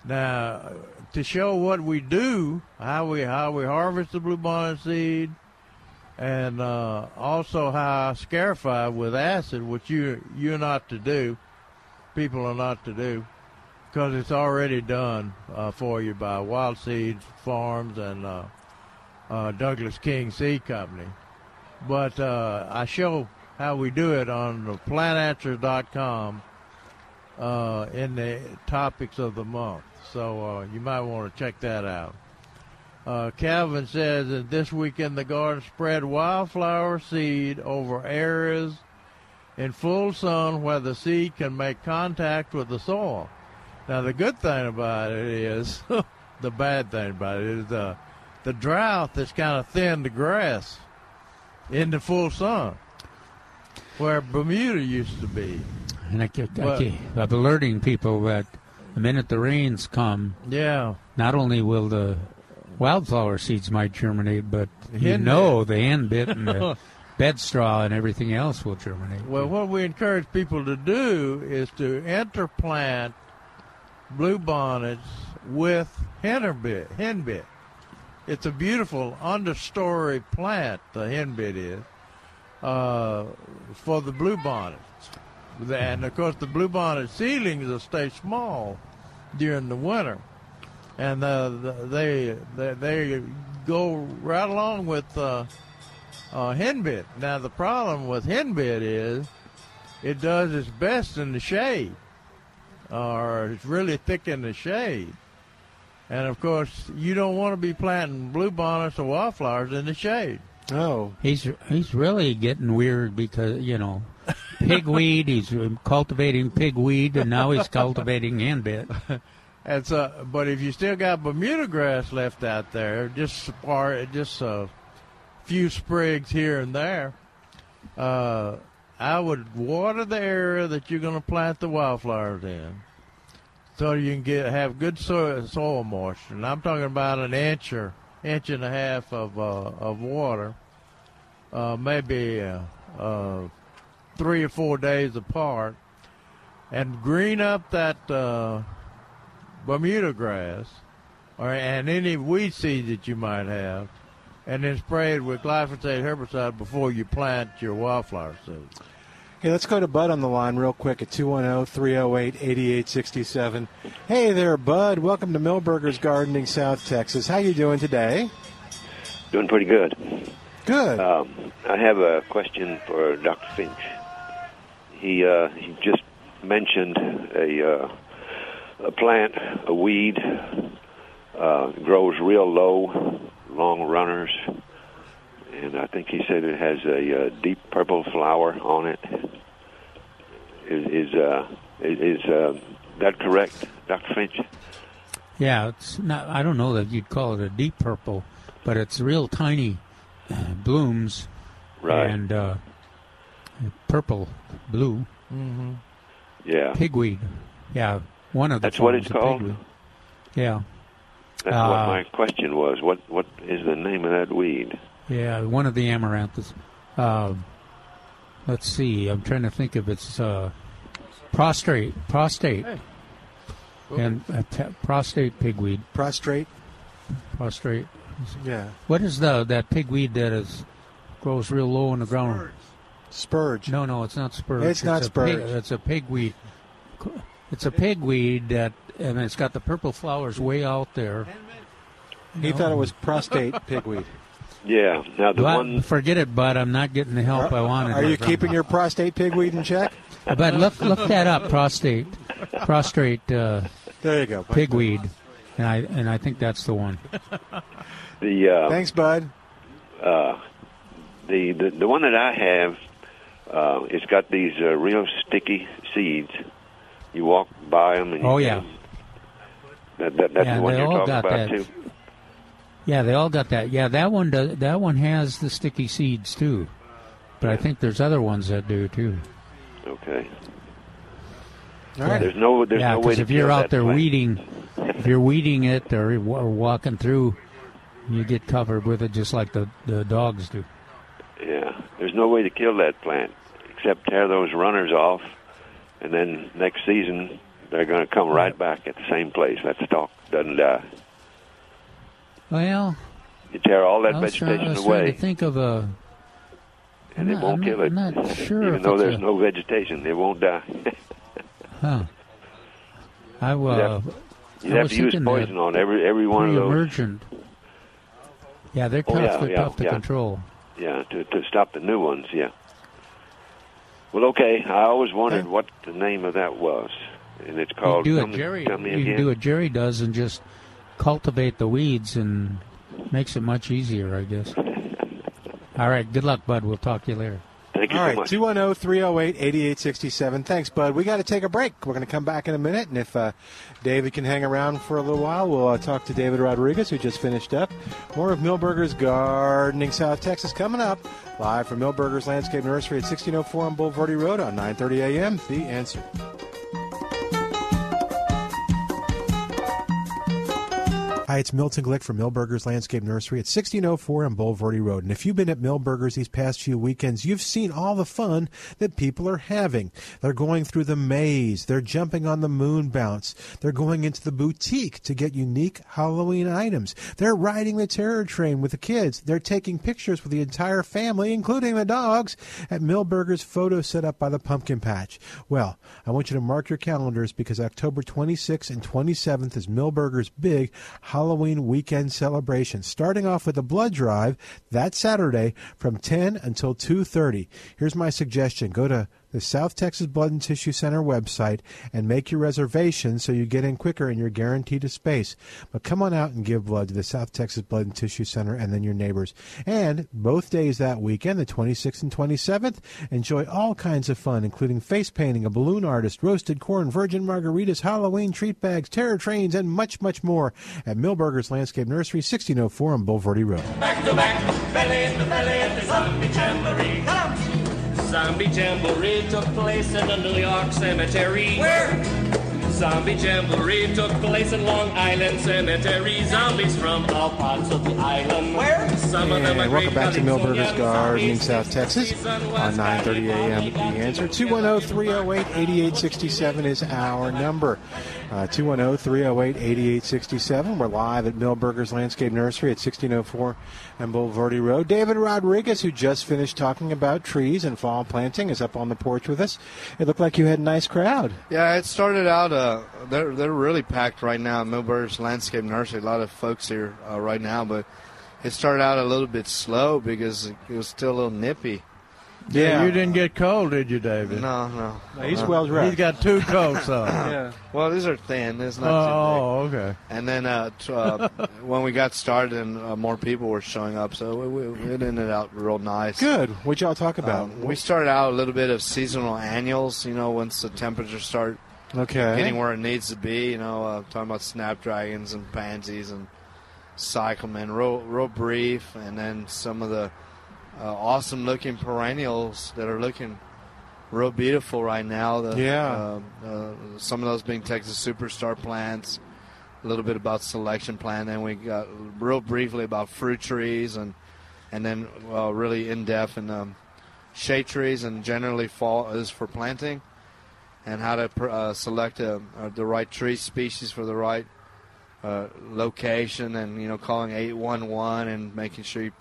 Now, to show what we do, how we how we harvest the bluebonnet seed, and uh, also how I scarify with acid, which you you're not to do, people are not to do, because it's already done uh, for you by Wild Seed Farms and uh, uh, Douglas King Seed Company. But uh, I show how we do it on the plantanswers.com uh, in the topics of the month. So uh, you might want to check that out. Uh, Calvin says that this week in the garden, spread wildflower seed over areas in full sun where the seed can make contact with the soil. Now, the good thing about it is, the bad thing about it is uh, the drought that's kind of thinned the grass in the full sun, where Bermuda used to be. And I keep, I keep I'm alerting people that the minute the rains come, Yeah, not only will the wildflower seeds might germinate, but you know the hen bit and the bed straw and everything else will germinate. Well, what we encourage people to do is to interplant bluebonnets with henbit. Henbit. It's a beautiful understory plant. The henbit is uh, for the bluebonnets, and of course the bluebonnet seedlings stay small during the winter, and uh, they, they they go right along with. Uh, uh, henbit. Now the problem with henbit is it does its best in the shade, or it's really thick in the shade. And of course, you don't want to be planting bluebonnets or wildflowers in the shade. Oh, He's he's really getting weird because you know pigweed. He's cultivating pigweed, and now he's cultivating henbit. And so, but if you still got Bermuda grass left out there, just or just a few sprigs here and there, uh, I would water the area that you're going to plant the wildflowers in, so you can get have good soil, soil moisture. And I'm talking about an inch or inch and a half of uh, of water, uh, maybe uh, three or four days apart, and green up that. Bermuda grass, or and any weed seed that you might have, and then spray it with glyphosate herbicide before you plant your wildflower seeds. Hey, let's go to Bud on the line real quick at 210-308-8867. Hey there, Bud. Welcome to Milbergers Gardening, South Texas. How you doing today? Doing pretty good. Good. Um, I have a question for Dr. Finch. He uh, he just mentioned a uh, a plant, a weed, uh, grows real low, long runners, and I think he said it has a uh, deep purple flower on it. Is is uh, is, is uh, that correct, Dr. Finch? Yeah, it's not. I don't know that you'd call it a deep purple, but it's real tiny uh, blooms Right. and uh, purple, blue Mm-hmm. Yeah. pigweed. Yeah, one of the. That's what it's called? pigweed. Yeah, That's Uh, what my question was. What what is the name of that weed? Yeah, one of the amaranthus. Uh, let's see. I'm trying to think of its uh, prostrate, prostate, and uh, p- prostate pigweed. Prostrate? Prostrate. Yeah. What is the that pigweed that is grows real low in the ground? Spurge. No, no, it's not spurge. It's not spurge. Pig, it's a pigweed. It's a pigweed that, and it's got the purple flowers way out there. He thought it was prostate pigweed. Yeah. Now the But one forget it, bud. I'm not getting the help I wanted. Are you keeping your prostate pigweed in check? But look, look that up. Prostate, prostrate uh, There you go. pigweed, and I and I think that's the one. the uh, Thanks, Bud. uh, the, the the one that I have, uh, it's got these uh, real sticky seeds. You walk by them, and you Oh, yeah. yeah. 'em. That, that, that's Yeah, the one you're talking about that. too. Yeah, they all got that. Yeah, that one does. That one has the sticky seeds too. But I think there's other ones that do too. Okay. All right. There's no there's yeah, no way because to if you're out there plant. weeding, if you're weeding it or, or walking through, you get covered with it just like the, the dogs do. Yeah. There's no way to kill that plant except tear those runners off, and then next season they're going to come right back at the same place. That stalk doesn't die. Well, You tear all that I was, try- I vegetation was away, to think of a. and I'm it not- won't I'm kill it. I'm not sure Even though there's a- no vegetation, it won't die. Huh. I uh, have- You'd I have to use poison on every every one of those. pre-emergent. Yeah, they're Oh, yeah, they're yeah, tough to yeah. control. Yeah, to to stop the new ones. Yeah. Well, okay. I always wondered what the name of that was, and it's You called. do tell it, Jerry. You again. do what Jerry does and just cultivate the weeds and makes it much easier, I guess. All right. Good luck, bud. We'll talk to you later. Thank Thank you All so right, 210 308 8867. Thanks, bud. We got to take a break. We're going to come back in a minute, and if uh, David can hang around for a little while, we'll uh, talk to David Rodriguez, who just finished up. More of Milbergers Gardening South Texas coming up, live from Milbergers Landscape Nursery at 1604 on Bulverde Road on 9:30 a.m. The Answer. Hi, it's Milton Glick from Milbergers Landscape Nursery at 1604 on Bulverde Road. And if you've been at Milbergers these past few weekends, you've seen all the fun that people are having. They're going through the maze, they're jumping on the moon bounce, they're going into the boutique to get unique Halloween items, they're riding the terror train with the kids, they're taking pictures with the entire family, including the dogs, at Milbergers photo set up by the pumpkin patch. Well, I want you to mark your calendars because October 26th and 27th is Milbergers' big Halloween weekend celebration, starting off with a blood drive that Saturday from 10 until 2:30. Here's my suggestion: go to the South Texas Blood and Tissue Center website and make your reservation so you get in quicker and you're guaranteed a space. But come on out and give blood to the South Texas Blood and Tissue Center and then your neighbors. And both days that weekend, the 26th and 27th, enjoy all kinds of fun, including face painting, a balloon artist, roasted corn, virgin margaritas, Halloween treat bags, terror trains, and much, much more at Milbergers Landscape Nursery, 1604 on Bulverde Road. Back to back, belly to belly the zombie jamboree. Come. Zombie jamboree took place in the New York cemetery. Where? Zombie jamboree took place in Long Island Cemetery. Zombies from all parts of the island. Where? Some of them are And welcome great back to Calypsonian Milbergers Gardening, zombies. South Texas on 9:30 a.m. The answer 210-308-8867 is our number. Uh, 210-308-8867. We're live at Milbergers Landscape Nursery at 1604 and Bulverde Road. David Rodriguez, who just finished talking about trees and fall planting, is up on the porch with us. It looked like you had a nice crowd. Yeah, it started out. Uh, they're they're really packed right now at Milbergers Landscape Nursery. A lot of folks here uh, right now, but it started out a little bit slow because it was still a little nippy. Yeah, you didn't get cold, did you, David? No, no. he's no. well dressed. He's got two coats on. yeah. Well, these are thin. It's not Oh, too big. okay. And then uh, t- uh, when we got started, and uh, more people were showing up, so we, we, it ended out real nice. Good. What'd y'all talk about? Um, we started out a little bit of seasonal annuals. You know, once the temperatures start Okay. getting where it needs to be. You know, uh, talking about snapdragons and pansies and cyclamen, real, real brief, and then some of the uh, awesome looking perennials that are looking real beautiful right now. The, Yeah. uh, uh, some of those being Texas superstar plants. A little bit about selection plan. Then we got real briefly about fruit trees and and then uh, really in depth in um, shade trees and generally fall is for planting and how to pr- uh, select a, uh, the right tree species for the right uh, location, and you know, calling eight one one and making sure you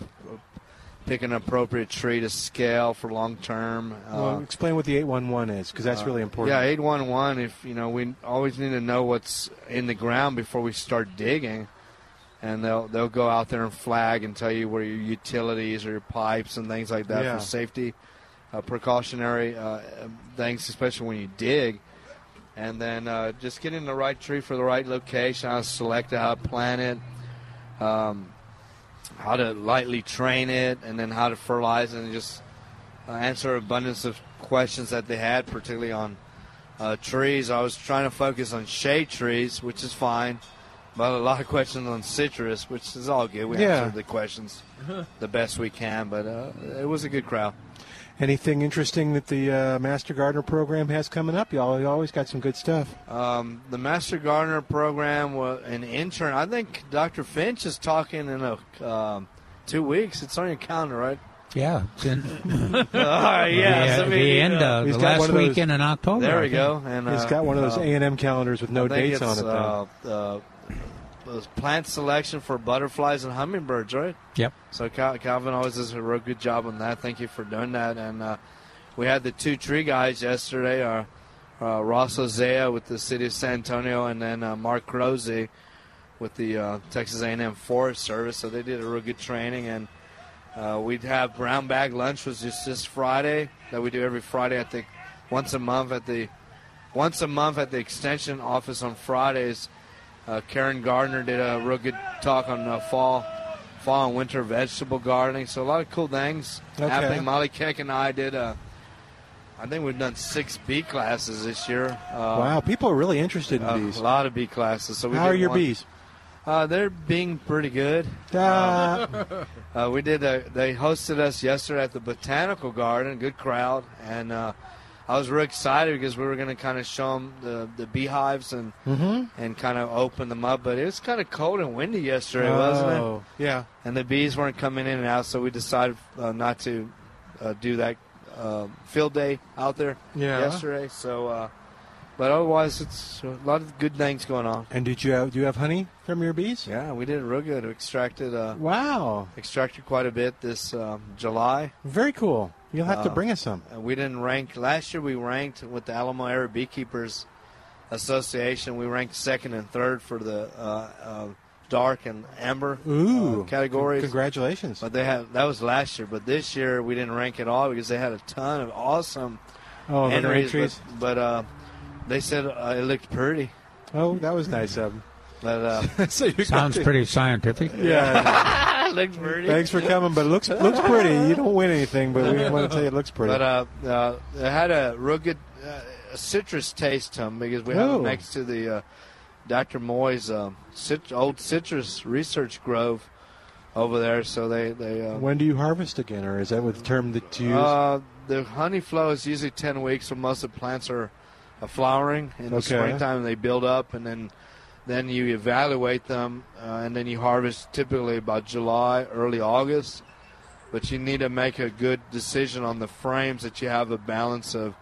pick an appropriate tree to scale for long term. well, explain what the 811 is, because that's really important. Uh, Yeah, eight one one. If you know, we always need to know what's in the ground before we start digging, and they'll they'll go out there and flag and tell you where your utilities or your pipes and things like that Yeah. for safety, uh, precautionary uh, things, especially when you dig. And then uh, just getting the right tree for the right location, how to select it, how to plant it, um, how to lightly train it, and then how to fertilize it, and just uh, answer abundance of questions that they had, particularly on uh, trees. I was trying to focus on shade trees, which is fine, but a lot of questions on citrus, which is all good. We Yeah. answered the questions the best we can, but uh, it was a good crowd. Anything interesting that the uh, Master Gardener program has coming up? Y'all you always got some good stuff. Um, the Master Gardener program, was an intern. I think Dr. Finch is talking in a um, two weeks. It's on your calendar, right? Yeah. It's in, All right, yes. the, I the end uh, of He's the got last those- weekend in October. There we go. And He's uh, got one of those uh, A and M calendars with no I think dates on it's, it. Though. Uh, uh, those plant selection for butterflies and hummingbirds, right? Yep. So Cal- Calvin always does a real good job on that. Thank you for doing that. And uh, we had the two tree guys yesterday. Uh, uh, Ross Ozea with the city of San Antonio, and then uh, Mark Rosie with the uh, Texas A&M Forest Service. So they did a real good training, and uh, we'd have brown bag lunch was just this Friday that we do every Friday at the once a month at the once a month at the extension office on Fridays. Uh, Karen Gardner did a real good talk on uh, fall fall and winter vegetable gardening. So a lot of cool things Okay. happening. Molly Keck and I did. Uh, I think we've done six bee classes this year. Uh, wow, people are really interested in bees. a lot of bee classes. So we How are your one- bees? Uh, they're being pretty good. Uh, we did. A, they hosted us yesterday at the botanical garden. Good crowd, and uh, I was real excited because we were going to kind of show them the, the beehives and Mhm. and kind of open them up. But it was kind of cold and windy yesterday, wasn't Oh, it? Yeah. And the bees weren't coming in and out, so we decided uh, not to uh, do that uh, field day out there Yeah. yesterday. So, uh, but otherwise, it's a lot of good things going on. And did you have, do you have honey from your bees? Yeah, we did real good. We extracted uh, Wow. extracted quite a bit this um, July. Very cool. You'll have to Uh, bring us some. Uh, we didn't rank last year. We ranked with the Alamo Area Beekeepers Association. We ranked second and third for the uh, uh, dark and amber Ooh. uh, categories. Congratulations. But they had that was last year. But this year we didn't rank at all because they had a ton of awesome Oh, entries. entries. But, but uh, they said uh, it looked pretty. Oh, that was nice of them. But uh, So you got Sounds to- pretty scientific. Yeah. it looked pretty. Thanks for coming, but it looks looks pretty. You don't win anything, but we want to tell you it looks pretty. But uh, uh, it had a real good uh, citrus taste to them because we have them next to the uh, Dr. Moy's um, cit- old citrus research grove over there. So they they uh, when do you harvest again, or is that what the term that you use? uh, the honey flow is usually ten weeks, so most of the plants are uh, flowering in the Okay. springtime. They build up, and then then you evaluate them, uh, and then you harvest typically about July, early August. But you need to make a good decision on the frames that you have a balance of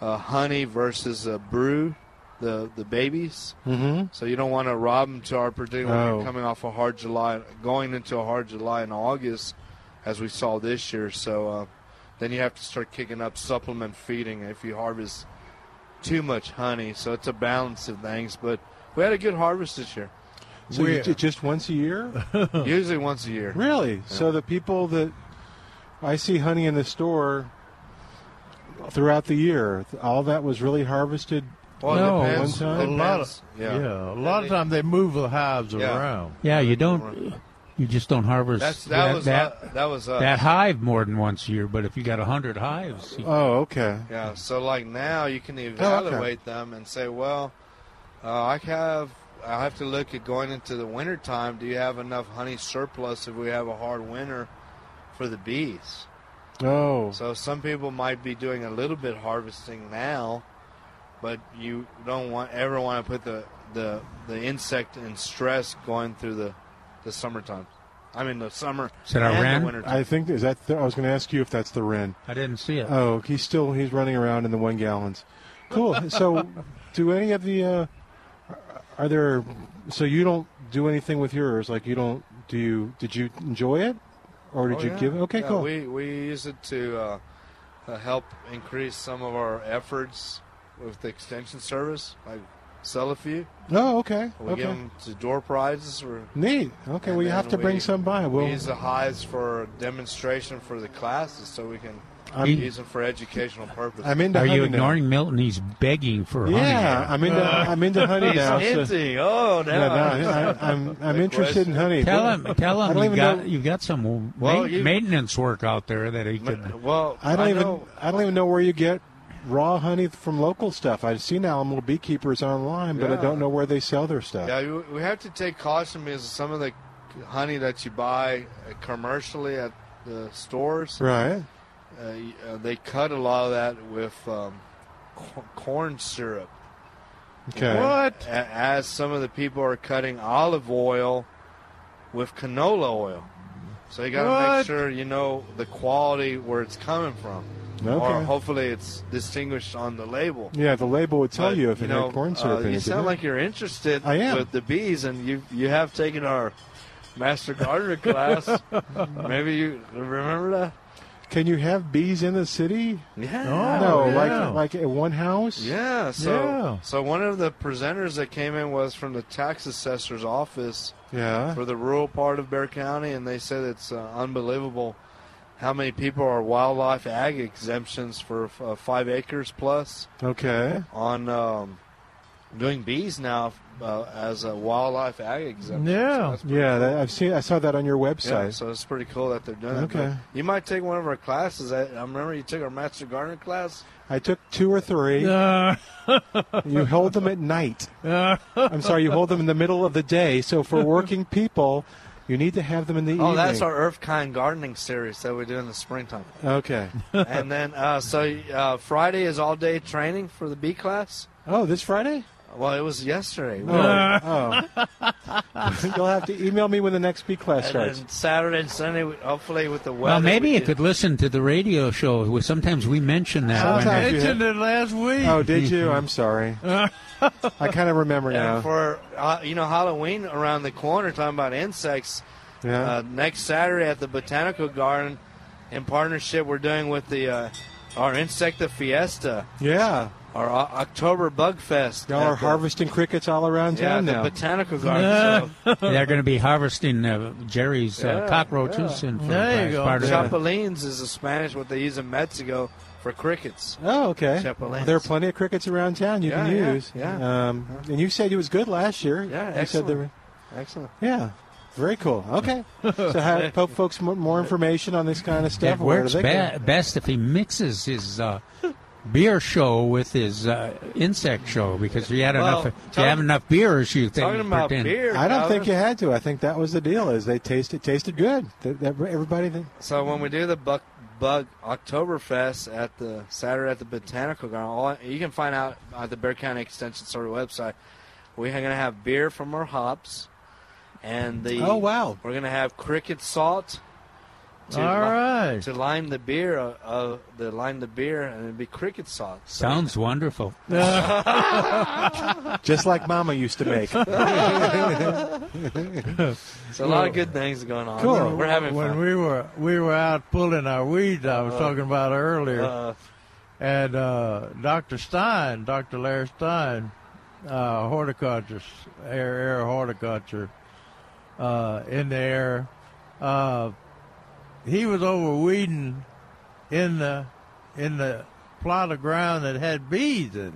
uh, honey versus uh, brew, the the babies. Mhm. So you don't want to rob them to our particular when Oh. coming off a hard July, going into a hard July and August, as we saw this year. So uh, then you have to start kicking up supplement feeding if you harvest too much honey. So it's a balance of things. But we had a good harvest this year. so you, just once a year? Usually once a year. Really? So the people that I see honey in the store throughout the year, all that was really harvested Well, no, depends. one a lot of Yeah. yeah. a lot of time they move the hives Yeah. around. Yeah, you don't. You just don't harvest That's that, was that, uh, that was uh, that hive more than once a year. But if you got a hundred hives, you- Oh, okay. Yeah, so like now you Oh, can evaluate them and say, well, uh, I have I have to look at going into the winter time. Do you have enough honey surplus if we have a hard winter for the bees? Oh, So some people might be doing a little bit harvesting now, but you don't want ever want to put the the the insect in stress going through the the summertime. I mean the summer Is that a and wren? the winter. I think is that. The, I was going to ask you if that's the wren. I didn't see it. Oh, he's still he's running around in the one gallons. Cool. so, do any of the uh, are there? So you don't do anything with yours? Like you don't do you? Did you enjoy it, or did Oh, you yeah. give? It? Okay, Yeah, cool. We we use it to uh, uh, help increase some of our efforts with the extension service. Like sell a few. oh, okay. We okay. give them to door prizes. Or, Neat. Okay, well you have to bring some by. We'll, we use the hives for demonstration for the classes, so we can I'm- use them for educational purposes. I'm into Are honey you now. ignoring Milton? He's begging for Yeah, honey. I'm into I'm into honey He's now. so- hinting. Oh, Yeah, now no, I, I'm I'm Good interested in honey. Tell him, tell I him don't you even got know- you got some Well, ma- you- maintenance work out there that he could. Well, I don't even know- I don't even know where you get raw honey from local stuff. I've seen Alamo beekeepers online, but I don't know where they sell their stuff. Yeah, we have to take caution because some of the honey that you buy uh, commercially at the stores, Right. Uh, uh, they cut a lot of that with um, corn syrup. Okay. What? As some of the people are cutting olive oil with canola oil. So you got to make sure you know the quality where it's coming from. Okay. Or hopefully it's distinguished on the label. Yeah, the label would tell But, you if it know, had corn syrup uh, in it. You didn't sound it? like you're interested I am. with the bees, and you you have taken our master gardener class. Maybe you remember that? Can you have bees in the city? Yeah. no, yeah. like like at one house. Yeah. So Yeah. so one of the presenters that came in was from the tax assessor's office Yeah. for the rural part of Bexar County, and they said it's uh, unbelievable how many people are wildlife ag exemptions for uh, five acres plus Okay. on um, doing bees now uh, as a wildlife ag exemption. Yeah. So Yeah, cool. that, I've seen. I saw that on your website. Yeah, so it's pretty cool that they're doing. Okay. You might take one of our classes. I, I remember you took our master gardener class. I took two or three. Uh, You hold them at night. uh, I'm sorry, you hold them in the middle of the day. So for working people, you need to have them in the Oh, evening. Oh, that's our Earth Kind gardening series that we do in the springtime. Okay. and then, uh, so uh, Friday is all day training for the B class. Oh, this Friday? Well, it was yesterday. Oh, oh. You'll have to email me when the next B class starts. then Saturday and Sunday, hopefully with the weather. Well, maybe we you can- could listen to the radio show. Sometimes we mention that. Sometimes I mentioned it last week. Oh, did you? I'm sorry. I kind of remember now. For uh, you know Halloween around the corner, talking about insects. Yeah. Uh, next Saturday at the Botanical Garden, in partnership we're doing with the uh, our Insecta Fiesta, yeah. Our October Bug Fest. Y'all are harvesting crickets all around yeah, town the now. Botanical Garden. so They're going to be harvesting uh, Jerry's uh, cockroaches. yeah. And for, There you as go. part the- Chapulines is a Spanish what they use in Mexico for crickets. Oh, okay. Chapulines. There are plenty of crickets around town you Yeah, can yeah, use. yeah. Um, and you said it was good last year. Yeah, you said there excellent. were, Excellent. yeah. Very cool. Okay. so, how folks more, more information on this kind of stuff? It where do works they go? be- best if he mixes his uh, beer show with his uh, insect show because if you had Well, enough, if you have enough beers, you think Talking about pretend. beer, I don't Calvin. think you had to. I think that was the deal. Is they tasted tasted good. That, that everybody. That, So when we do the Buck Bug Oktoberfest at the Saturday at the Botanical Garden, all, you can find out at the Bexar County Extension Story website. We're going to have beer from our hops, and the Oh, wow. we're going to have cricket salt. To All li- right. To lime the beer, uh, uh, the lime the beer, and it'd be cricket salt. So- Sounds wonderful. just like Mama used to make. So a lot of good things going on. Cool. We're, we're having when fun. we were we were out pulling our weeds, I was Uh, talking about earlier, uh, and uh, Dr. Stein, Dr. Larry Stein, uh, horticulture, air, air horticulture, uh, in there, uh, he was over weeding in the in the plot of ground that had bees in it,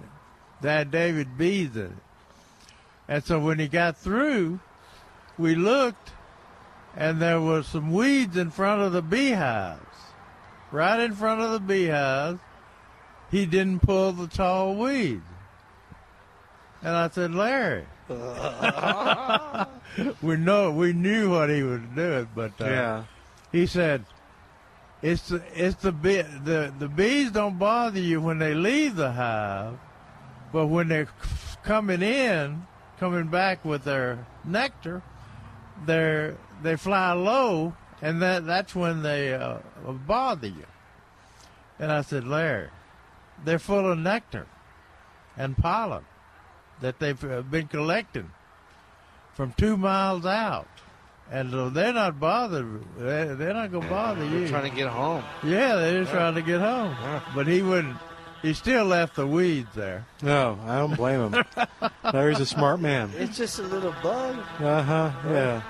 that David bees in it, and so when he got through, we looked and there was some weeds in front of the beehives. Right in front of the beehives, he didn't pull the tall weeds. And I said, Larry, we know we knew what he was doing, but uh, yeah. He said, "It's the it's the bee the the bees don't bother you when they leave the hive, but when they're coming in, coming back with their nectar, they they fly low, and that that's when they uh, bother you." And I said, "Larry, they're full of nectar and pollen that they've uh, been collecting from two miles out." And so they're not bothered. They're they're not gonna bother you. We're trying to get home. Yeah, they're just trying to get home. But he wouldn't. He still left the weeds there. No, I don't blame him. Larry's a smart man. It's just a little bug. Uh huh. Yeah.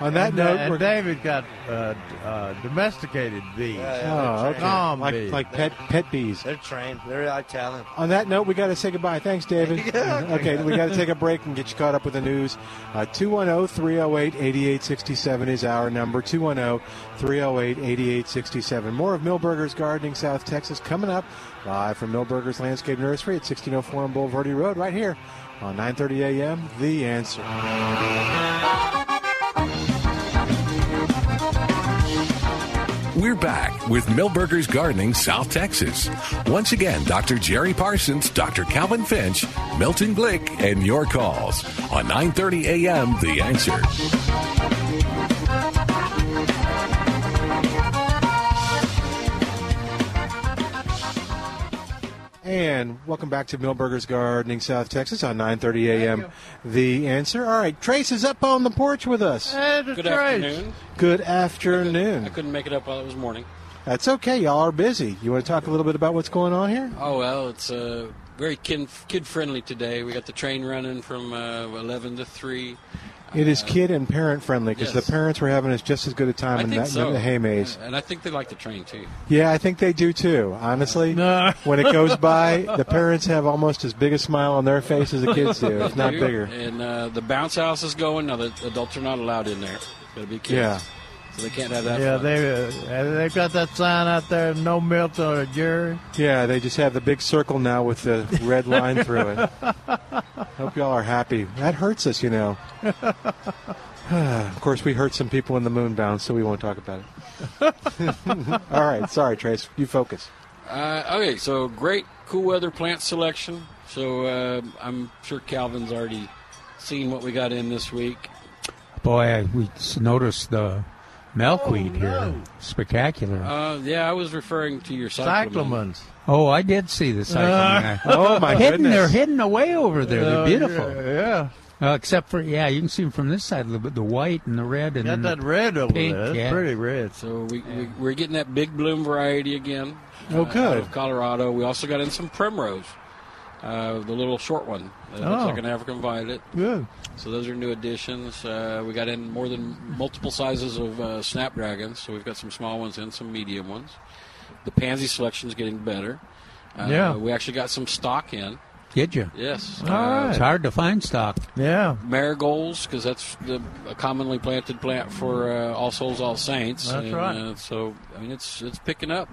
On that and, uh, note, and David got uh, uh, domesticated bees. Oh, okay. Like bees. like pet pet bees. They're trained. They're Italian. On that note, we got to say goodbye. Thanks, David. okay, we got to take a break and get you caught up with the news. Uh, 210 308 8867 is our number. 210 308 8867. More of Milbergers Gardening South Texas coming up live from Milbergers Landscape Nursery at 1604 on Bulverde Road, right here on 9:30 a.m. The Answer. We're back with Milbergers Gardening South Texas. Once again, Dr. Jerry Parsons, Dr. Calvin Finch, Milton Glick, and your calls on 9:30 a.m. The Answer. And welcome back to Milbergers Gardening South Texas on 9:30 a.m. The Answer. All right, Trace is up on the porch with us. And it's Good great. afternoon. Good afternoon. I couldn't make it up while it was morning. That's okay. Y'all are busy. You want to talk a little bit about what's going on here? Oh well, it's uh, very kid kid friendly today. We got the train running from uh, 11 to 3. It is kid and parent friendly because yes. the parents were having us just as good a time I in that so. in the hay maze. And I think they like the train too. Yeah, I think they do too. Honestly, when it goes by, the parents have almost as big a smile on their face as the kids do, if not bigger. And uh, the bounce house is going. Now the adults are not allowed in there. Got to be kids. Yeah. So they can't have that. Yeah, fun. they uh, they've got that sign out there, no Milton or Jerry. Yeah, they just have the big circle now with the red line through it. Hope y'all are happy. That hurts us, you know. of course, we hurt some people in the moon bound, so we won't talk about it. All right, sorry, Trace. You focus. Uh, okay, so great cool weather plant selection. So uh, I'm sure Calvin's already seen what we got in this week. Boy, I, we noticed the milkweed here. Spectacular. Uh, yeah, I was referring to your cyclamen. Cyclamens. oh, I did see the cyclamen. Oh, my hidden, goodness. They're hidden away over there. They're Oh, beautiful. Yeah, Uh, except for yeah, you can see them from this side a little bit. The white and the red and yeah. then got the that red over pink, there. That's yeah. pretty red. So we, we, we're getting that big bloom variety again. Oh, uh, good. out of Colorado. We also got in some primrose, uh, the little short one. That looks Oh. like an African violet. Good. So those are new additions. Uh, we got in more than multiple sizes of uh, snapdragons. So we've got some small ones and some medium ones. The pansy selection is getting better. Uh, Yeah. We actually got some stock in. Did you? Yes. All Uh, It's hard to find stock. Yeah. marigolds because that's the a commonly planted plant for uh, All Souls, All Saints. That's and, right. Uh, so I mean, it's it's picking up.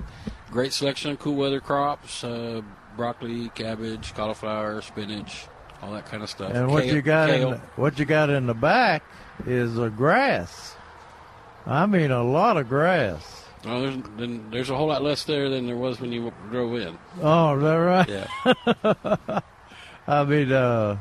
Great selection of cool weather crops: uh, broccoli, cabbage, cauliflower, spinach, all that kind of stuff. And what Kale- you got in the, what you got in the back is a grass. I mean, a lot of grass. Well, there's then there's a whole lot less there than there was when you drove in. Oh, is that right? Yeah. I mean, uh,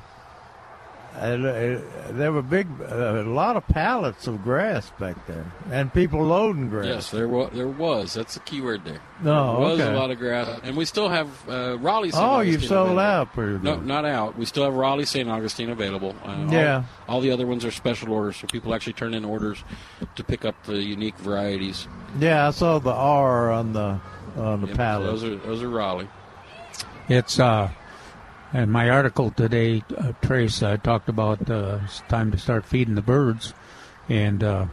and, uh, there were big, uh, a lot of pallets of grass back there, and people loading grass. Yes, there was. There was. That's the key word there. Oh, there was okay. a lot of grass, and we still have uh, Raleigh. St. Oh, you've sold available. out pretty No, not out. We still have Raleigh St. Augustine available. Uh, Yeah. All, all the other ones are special orders, so people actually turn in orders to pick up the unique varieties. Yeah, I saw the R on the on the Yep, pallet. Those are those are Raleigh. It's uh, in my article today, uh, Trace, I talked about uh, it's time to start feeding the birds, and uh,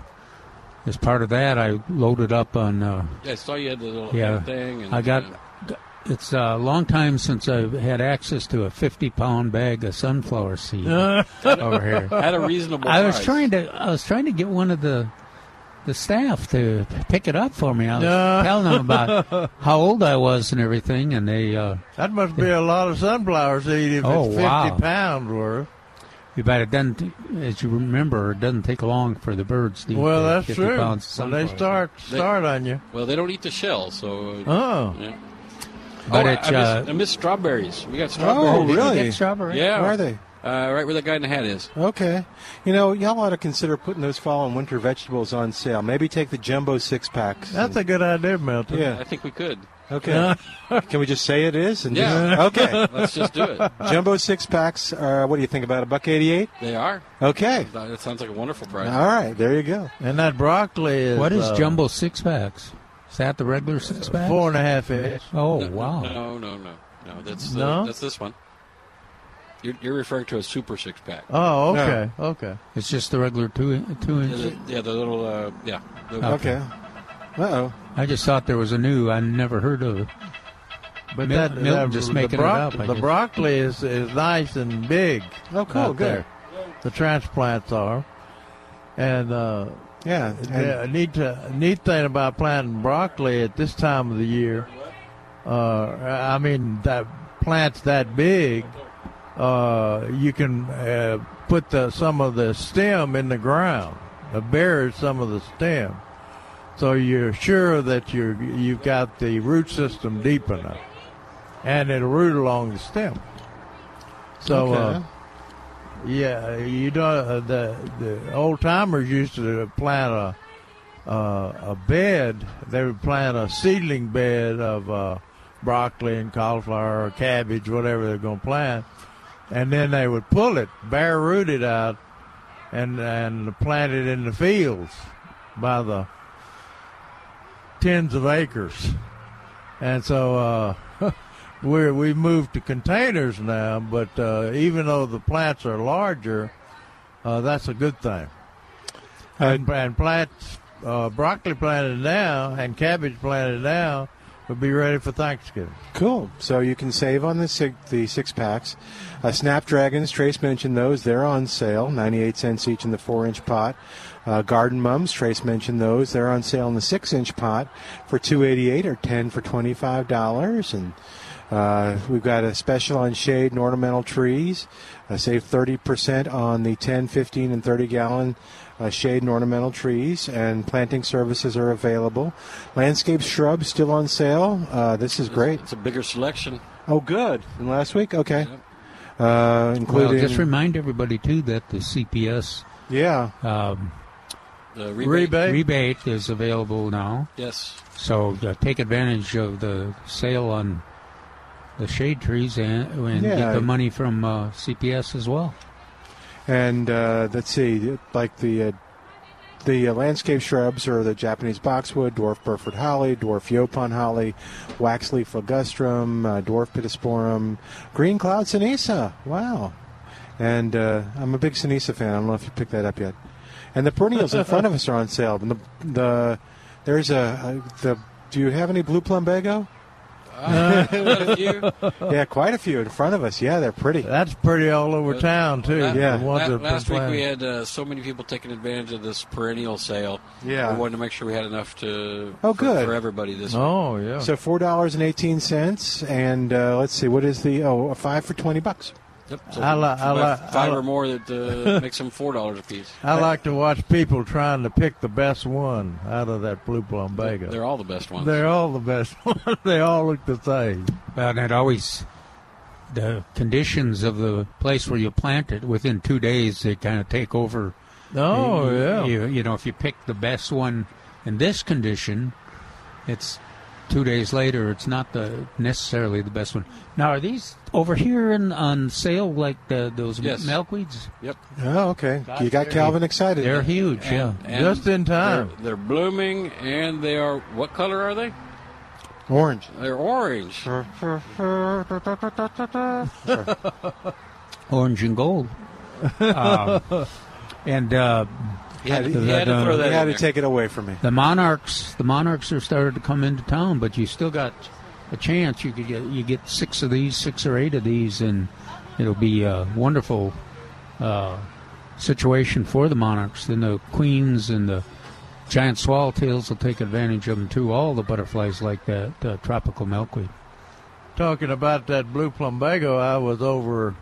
as part of that, I loaded up on. Uh, Yeah, I saw you had the little yeah, thing. And, I got. uh, It's a long time since I've had access to a 50 pound bag of sunflower seed over here. At a reasonable I was trying to. I was trying to get one of the the staff to pick it up for me. I was No. telling them about how old I was and everything, and they. Uh, that must be a lot of sunflower seed if Oh, it's fifty wow. pounds worth. But it doesn't, as you remember, it doesn't take long for the birds to eat Well, the that's 50 true. pounds of So they sunflower start They- start on you. Well, they don't eat the shell, so. uh, Oh. Yeah. But oh, it's, I, I, miss, uh, I miss strawberries. We got strawberries. Oh, really? Get strawberry? Yeah. Where are they? Uh, right where that guy in the hat is. Okay. You know, y'all ought to consider putting those fall and winter vegetables on sale. Maybe take the jumbo six packs. That's a good idea, Milton. Yeah. I think we could. Okay. Can we just say it is? And Yeah. Just, okay. Let's just do it. Jumbo six packs. Uh, what do you think about a buck eighty-eight? They are. Okay. That sounds like a wonderful price. All right. There you go. And that broccoli is What is uh, jumbo six packs? Is that the regular six pack? Four and a half inch. Oh, No, wow. No, no, no, no. That's the, No? that's this one. You're, you're referring to a super six pack. Oh, okay, okay. It's just the regular two two Yeah, inch. the, yeah, the little uh, yeah. The, Okay. Uh oh. I just thought there was a new I never heard of. It. But Mil- that, Milton that- just the making it broc- up, I the guess. broccoli is, is nice and big. Oh, cool. Good. there. The transplants are, and uh, Yeah. and- the neat uh, neat thing about planting broccoli at this time of the year. Uh, I mean, that plants that big, uh, you can uh, put the, some of the stem in the ground, uh, bury some of the stem, so you're sure that you're you've got the root system deep enough, and it'll root along the stem. So. Okay. Uh, yeah, you know uh, the the old timers used to plant a uh, a bed. They would plant a seedling bed of uh, broccoli and cauliflower or cabbage, whatever they're going to plant, and then they would pull it, bare root it out, and and plant it in the fields by the tens of acres. And so uh, we're we moved to containers now, but uh, even though the plants are larger, uh, that's a good thing. And, and plants, uh, broccoli planted now and cabbage planted now will be ready for Thanksgiving. Cool. So you can save on the six, the six packs. Uh, Snapdragons, Trace mentioned those. They're on sale, 98 cents each in the four inch pot. Uh, Garden Mums, Trace mentioned those. They're on sale in the six inch pot for 288 or 10 for $25. And uh, we've got a special on shade and ornamental trees. Uh, save 30% on the 10, 15, and 30 gallon uh, shade and ornamental trees, and planting services are available. Landscape shrubs still on sale. Uh, this is great. It's a bigger selection. Oh, good. Than last week? Okay. Uh, including. Well, just remind everybody too that the CPS yeah. um, The Rebate? rebate is available now. Yes. So uh, take advantage of the sale on the shade trees and, and Yeah. get the money from uh, CPS as well. And uh, let's see, like the uh, the uh, landscape shrubs are the Japanese boxwood, dwarf Burford holly, dwarf Yaupon holly, waxleaf ligustrum, uh, dwarf pittosporum, green cloud cenizo. Wow! And uh, I'm a big cenizo fan. I don't know if you picked that up yet. And the perennials in front of us are on sale. And The, the there's a, a the. Do you have any blue plumbago? Uh, quite a few. yeah, quite a few in front of us. Yeah, they're pretty. That's pretty all over town too. La- Yeah. The ones la- that last week we had uh, so many people taking advantage of this perennial sale. Yeah. we wanted to make sure we had enough to Oh, for, good. for everybody this Oh yeah. So four dollars and eighteen cents, and uh, let's see, what is the oh a five for twenty bucks? Week. Yep. So I li- I li- buy I five li- or more that uh, makes them four dollars a piece. I like to watch people trying to pick the best one out of that blue plumbago. They're all the best ones. They're all the best ones. they all look the same. But it always the conditions of the place where you plant it within two days they kind of take over. Oh you, yeah. You, you know, if you pick the best one in this condition, it's two days later. It's not the necessarily the best one. Now, are these over here in, on sale like the, those Yes. milkweeds? Yep. Oh, okay. You got Calvin excited. They're huge. yeah. And Just in time. They're, they're blooming, and they are. What color are they? Orange. They're orange. orange and gold. um, and uh, He had, the- he had to throw You that had to take it away from me. the monarchs, the monarchs are started to come into town, but you still got a chance. You could get you get six of these, six or eight of these, and it'll be a wonderful uh, situation for the monarchs. Then the queens and the giant swallowtails will take advantage of them too. All the butterflies like that uh, tropical milkweed. Talking about that blue plumbago, I was over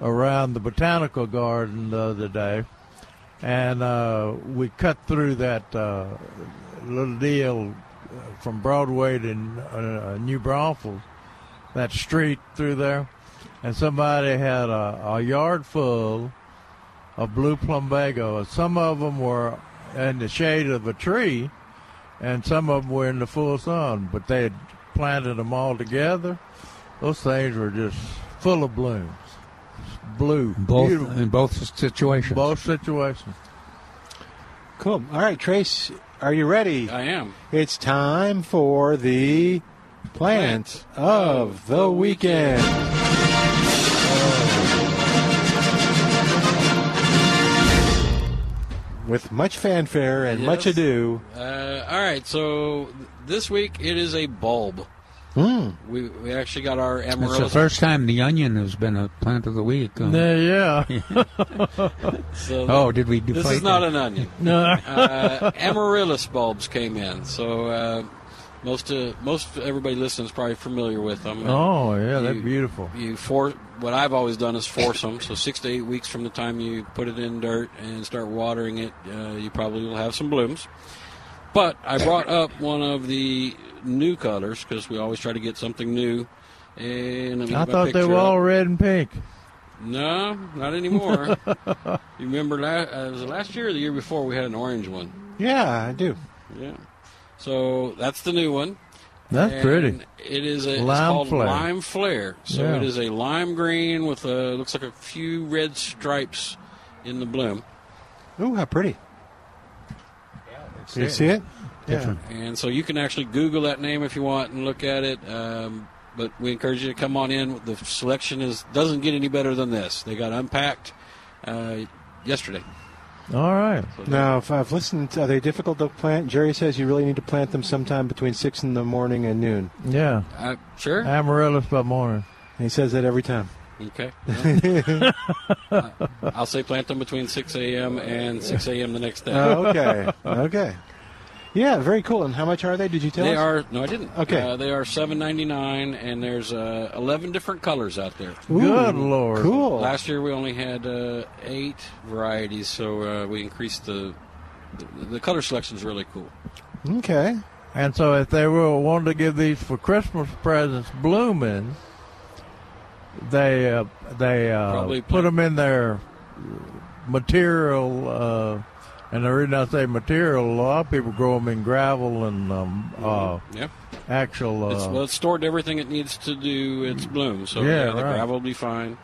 around the botanical garden the other day, and uh, we cut through that uh, little deal uh, from Broadway to uh, New Braunfels, that street through there, and somebody had a, a yard full of blue plumbago. Some of them were in the shade of a tree, and some of them were in the full sun, but they had planted them all together. Those things were just full of blooms, blue, Both beautiful, in both situations. both situations. Cool. All right, Trace, are you ready? I am. It's time for the plant of the weekend. With much fanfare and much ado. Uh, all right, so this week it is a bulb. Hmm. We we actually got our It's the first time the onion has been a plant of the week. Um, Yeah, yeah. So oh, did we do this deflate is not that? an onion. no, uh, amaryllis bulbs came in, so uh, most uh, most everybody listening is probably familiar with them. oh yeah, they're beautiful. You for what I've always done is force them. So six to eight weeks from the time you put it in dirt and start watering it, uh, you probably will have some blooms. But I brought up one of the new colors because we always try to get something new. And me I thought they were up. all red and pink. No, not anymore. you remember la- uh, was it last year or the year before we had an orange one? Yeah, I do. Yeah. So that's the new one. That's And pretty. It is a it's Lime called flare. lime flare. So Yeah. it is a lime green with a looks like a few red stripes in the bloom. Ooh, how pretty. You see it? Different. And so you can actually Google that name if you want and look at it. Um, but we encourage you to come on in. The selection is doesn't get any better than this. They got unpacked uh, yesterday. All right. Now, if I've listened, to, are they difficult to plant? Jerry says you really need to plant them sometime between six in the morning and noon. Yeah. Uh, sure. Amaryllis by morning. He says that every time. Okay. Uh, I'll say plant them between 6 a.m. and 6 a.m. the next day. Oh, okay. Okay. Yeah, very cool. And how much are they? Did you tell They us? are no, I didn't. Okay. uh, they are seven ninety nine, and there's uh, eleven different colors out there. Ooh, Good Lord. cool. Last year we only had uh, eight varieties, so uh, we increased the, the the color selection is really cool. Okay. And so, if they were wanted to give these for Christmas presents blooming, they uh, they uh, Probably put them in their material. Uh, and the reason I say material, a lot of people grow them in gravel and um, uh, Yep. actual. It's, Uh, well, it's stored everything it needs to do its bloom, so Yeah, the right. gravel will be fine.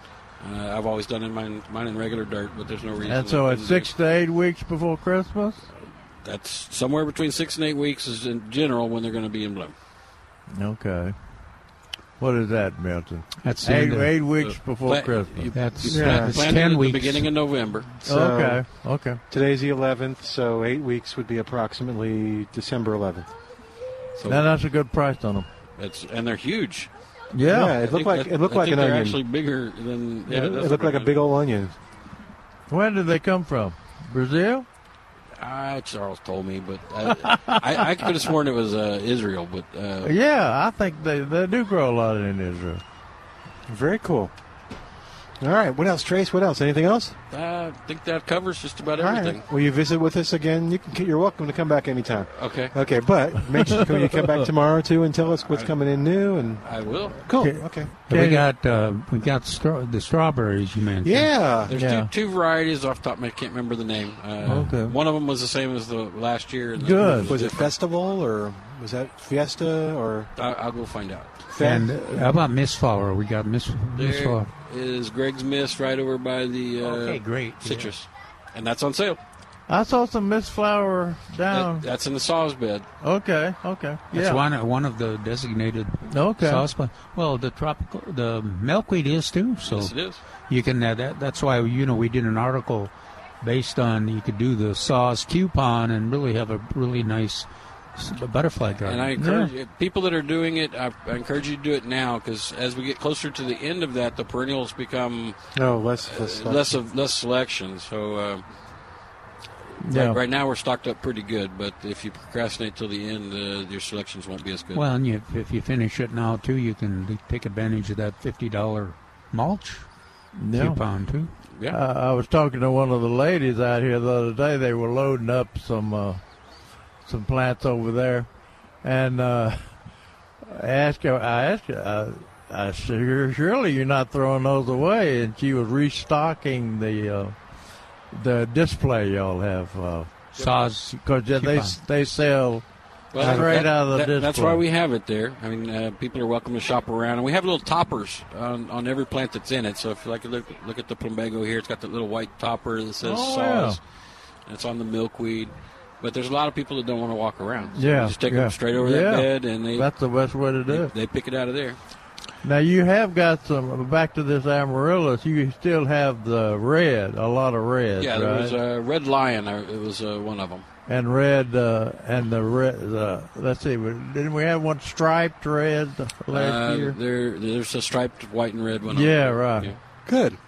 Uh, I've always done in mine, mine in regular dirt, but there's no reason. and so it's six to eight weeks before Christmas. That's somewhere between six and eight weeks is in general when they're going to be in bloom. Okay. What is that, Milton? That's eight, end of- eight weeks Uh, before plant- Christmas. you- That's- you Yeah. plant it's 10 weeks. the beginning of November. So okay. Okay. Today's the 11th, so eight weeks would be approximately December 11th. So Now that's a good price on them. it's and they're huge. Yeah. Yeah, it I looked like that- it looked I like think an they're onion. actually bigger than. Yeah, it, that's it looked like a big old onion. Where did they come from? Brazil? Ah, Charles told me, but I, I, I could have sworn it was uh, Israel. But uh, Yeah, I think they, they do grow a lot in Israel. Very cool. All right. What else, Trace? What else? Anything else? I think that covers just about All everything. right. Will you visit with us again? You can. You're welcome to come back anytime. Okay. Okay, but make sure you come back tomorrow too and tell us what's coming in new and. I will. Cool. Okay. Okay. We got uh, we got straw- the strawberries you mentioned. Yeah. There's Yeah. two, two varieties off the top. I can't remember the name. Uh, Okay. One of them was the same as the last year. and Good. other Was it festival or was that fiesta or? I, I'll go find out. And uh, how about Miss Flower? We got Miss Miss Flower. Is Greg's Mist right over by the uh, Okay, great. citrus, and that's on sale. I saw some Miss Flower down. That, that's in the SAWS bed. okay, okay. That's yeah. one one of the designated Okay. SAWS. But well, the tropical the milkweed is too. So Yes, it is. you can uh, that. That's why you know we did an article based on you could do the SAWS coupon and really have a really nice s- butterfly garden. And I encourage you- people that are doing it. I, I encourage you to do it now because as we get closer to the end of that, the perennials become No, less. uh, less, less of less selection. So uh, Yeah. right, right now we're stocked up pretty good. But if you procrastinate till the end, uh, your selections won't be as good. well, and you, if you finish it now too, you can take advantage of that fifty dollar mulch Yeah. coupon too. yeah. Uh, I was talking to one of the ladies out here the other day. They were loading up some uh, some plants over there, and uh, I asked her. I asked her. I, I said, "Surely you're not throwing those away?" And she was restocking the uh, the display y'all have uh, SAWS because they coupon. they sell Well, straight that- out of the that- display. That's why we have it there. I mean, uh, people are welcome to shop around, and we have little toppers on, on every plant that's in it. So if you like, look look at the plumbago here, it's got the little white topper that says Oh, SAWS, and it's on the milkweed. But there's a lot of people that don't want to walk around. So Yeah, just take yeah. them straight over Yeah. that bed, and they That's the best way to do they, it. they pick it out of there. Now you have got some. Back to this amaryllis, you still have the red, a lot of red, yeah, right? there was a red lion. uh, It was uh, one of them. and red, uh, and the red. Uh, let's see, didn't we have one striped red last Uh, year? there, there's a striped white and red one. Yeah, them. right. Yeah. Good.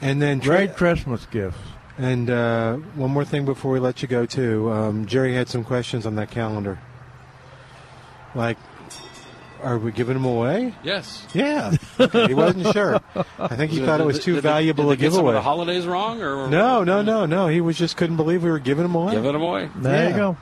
And then Great Christmas gifts. And uh, one more thing before we let you go, too. Um, Jerry had some questions on that calendar. Like, are we giving them away? Yes. Yeah. Okay, he wasn't sure. I think he Did- thought it was too did they- valuable did a they get some of giveaway. The holidays wrong, or No, no, no, no. He was just couldn't believe we were giving them away. Giving them away. There Yeah. you go.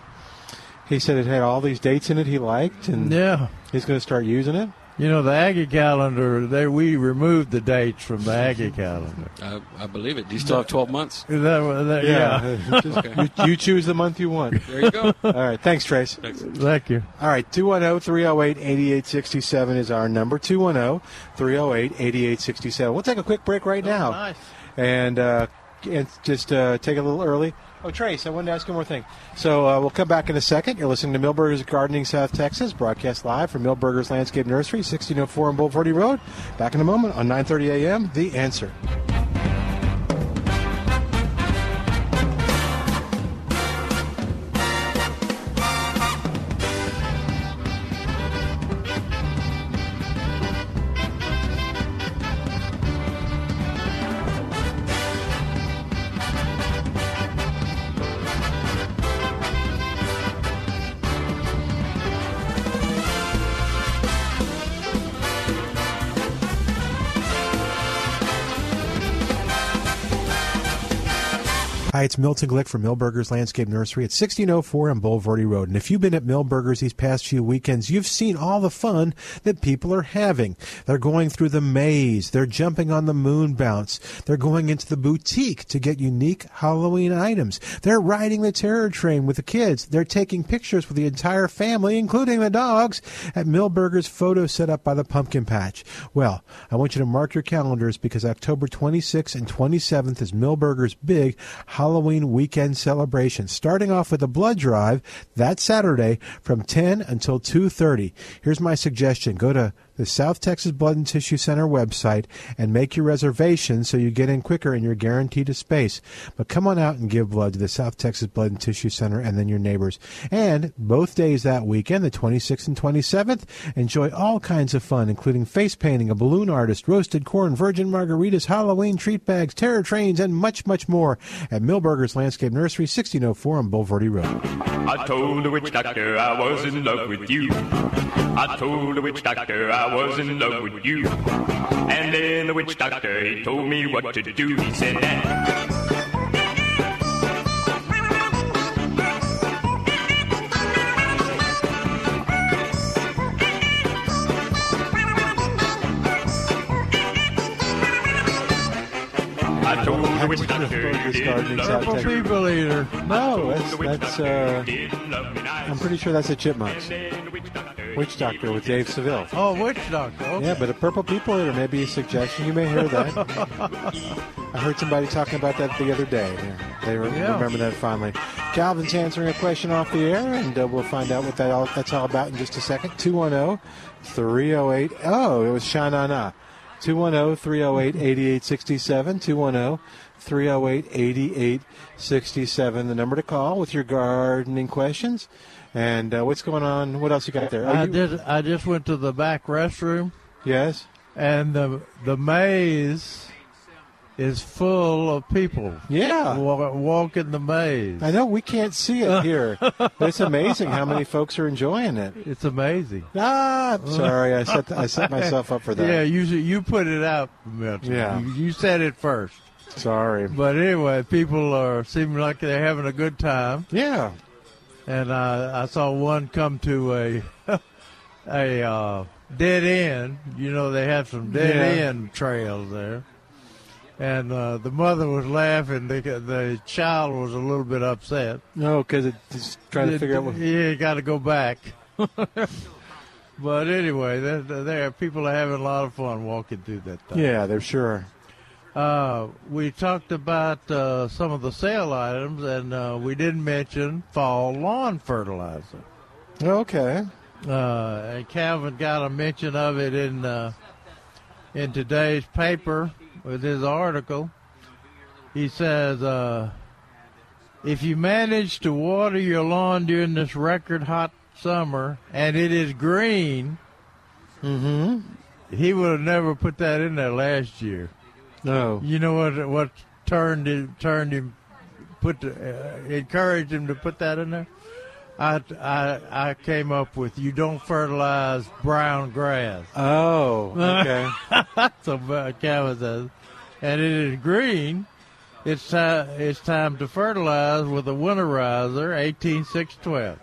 He said it had all these dates in it he liked, and Yeah. he's going to start using it. You know the Aggie calendar. They we removed the dates from the Aggie calendar. I, I believe it. Do you still have 12 months? Is that, that- yeah. Just- you, you choose the month you want. There you go. All right. Thanks, Trace. Thank you. All right, oh, 210 308 8867 is our number. oh, 210 308 8867. We'll take a quick break right now. nice. And uh, and just uh, take it a little early. Oh, Trace, I wanted to ask you one more thing. So uh, we'll come back in a second. You're listening to Milbergers Gardening South Texas, broadcast live from Milbergers Landscape Nursery, 1604 on Bulverde Road. Back in a moment on 9:30 a.m. The Answer. It's Milton Glick from Milbergers Landscape Nursery at 1604 on Bulverde Road. And if you've been at Milbergers these past few weekends, you've seen all the fun that people are having. They're going through the maze. They're jumping on the moon bounce. They're going into the boutique to get unique Halloween items. They're riding the terror train with the kids. They're taking pictures with the entire family, including the dogs, at Milbergers photo set up by the pumpkin patch. Well, I want you to mark your calendars because October 26th and 27th is Milbergers' big Halloween weekend celebration, starting off with a blood drive that Saturday from 10 until 2:30. Here's my suggestion: go to the South Texas Blood and Tissue Center website and make your reservation so you get in quicker and you're guaranteed a space. But come on out and give blood to the South Texas Blood and Tissue Center and then your neighbors. And both days that weekend, the 26th and 27th, enjoy all kinds of fun, including face painting, a balloon artist, roasted corn, virgin margaritas, Halloween treat bags, terror trains, and much, much more at Milbergers Landscape Nursery, 1604 on Bulverde Road. I told the witch doctor I was in love with you. I told the witch doctor I was in love with you. And then the witch doctor, he told me what to do. He said that. I told the witch doctor you didn't Gardening love South Purple Texas. people eater. No, that's, that's uh, I'm pretty sure that's a chipmunks. Witch Doctor with Dave Seville. Oh, witch doctor. Okay. Yeah, but a purple people eater may be a suggestion. You may hear that. I heard somebody talking about that the other day. They, they re- Yeah. remember that fondly. Calvin's answering a question off the air, and uh, we'll find out what that all, that's all about in just a second. 210 308. Oh, it was Sha Na Na. 210 308 8867. 210 308 8867. The number to call with your gardening questions. And uh, what's going on? What else you got there? Are I you- did. I just went to the back restroom. Yes. And the the maze is full of people. Yeah. Wa- walking the maze. I know we can't see it here, but it's amazing how many folks are enjoying it. It's amazing. Ah, sorry, I set I set myself up for that. Yeah, you you put it out, Milton. Yeah. you, you said it first. Sorry, but anyway, people are seeming like they're having a good time. Yeah, and uh, I saw one come to a a uh, dead end. You know, they have some dead Yeah. end trails there. And uh, the mother was laughing. The, the child was a little bit upset. No, because it's trying to figure out what. Yeah, got to go back. but anyway, there, there people are having a lot of fun walking through that. Thing. Yeah, they're sure. Uh, we talked about uh, some of the sale items, and uh, we didn't mention fall lawn fertilizer. Okay. Uh, and Calvin got a mention of it in uh, in today's paper with his article. He says, uh, if you manage to water your lawn during this record hot summer and it is green, mm-hmm. he would have never put that in there last year. No. You know what? What turned him? Turned him? Put the, uh, encouraged him to put that in there. I, I I came up with you don't fertilize brown grass. Oh, okay. so uh, Calvin says, and it is green. It's time. It's time to fertilize with a winterizer, eighteen six twelve.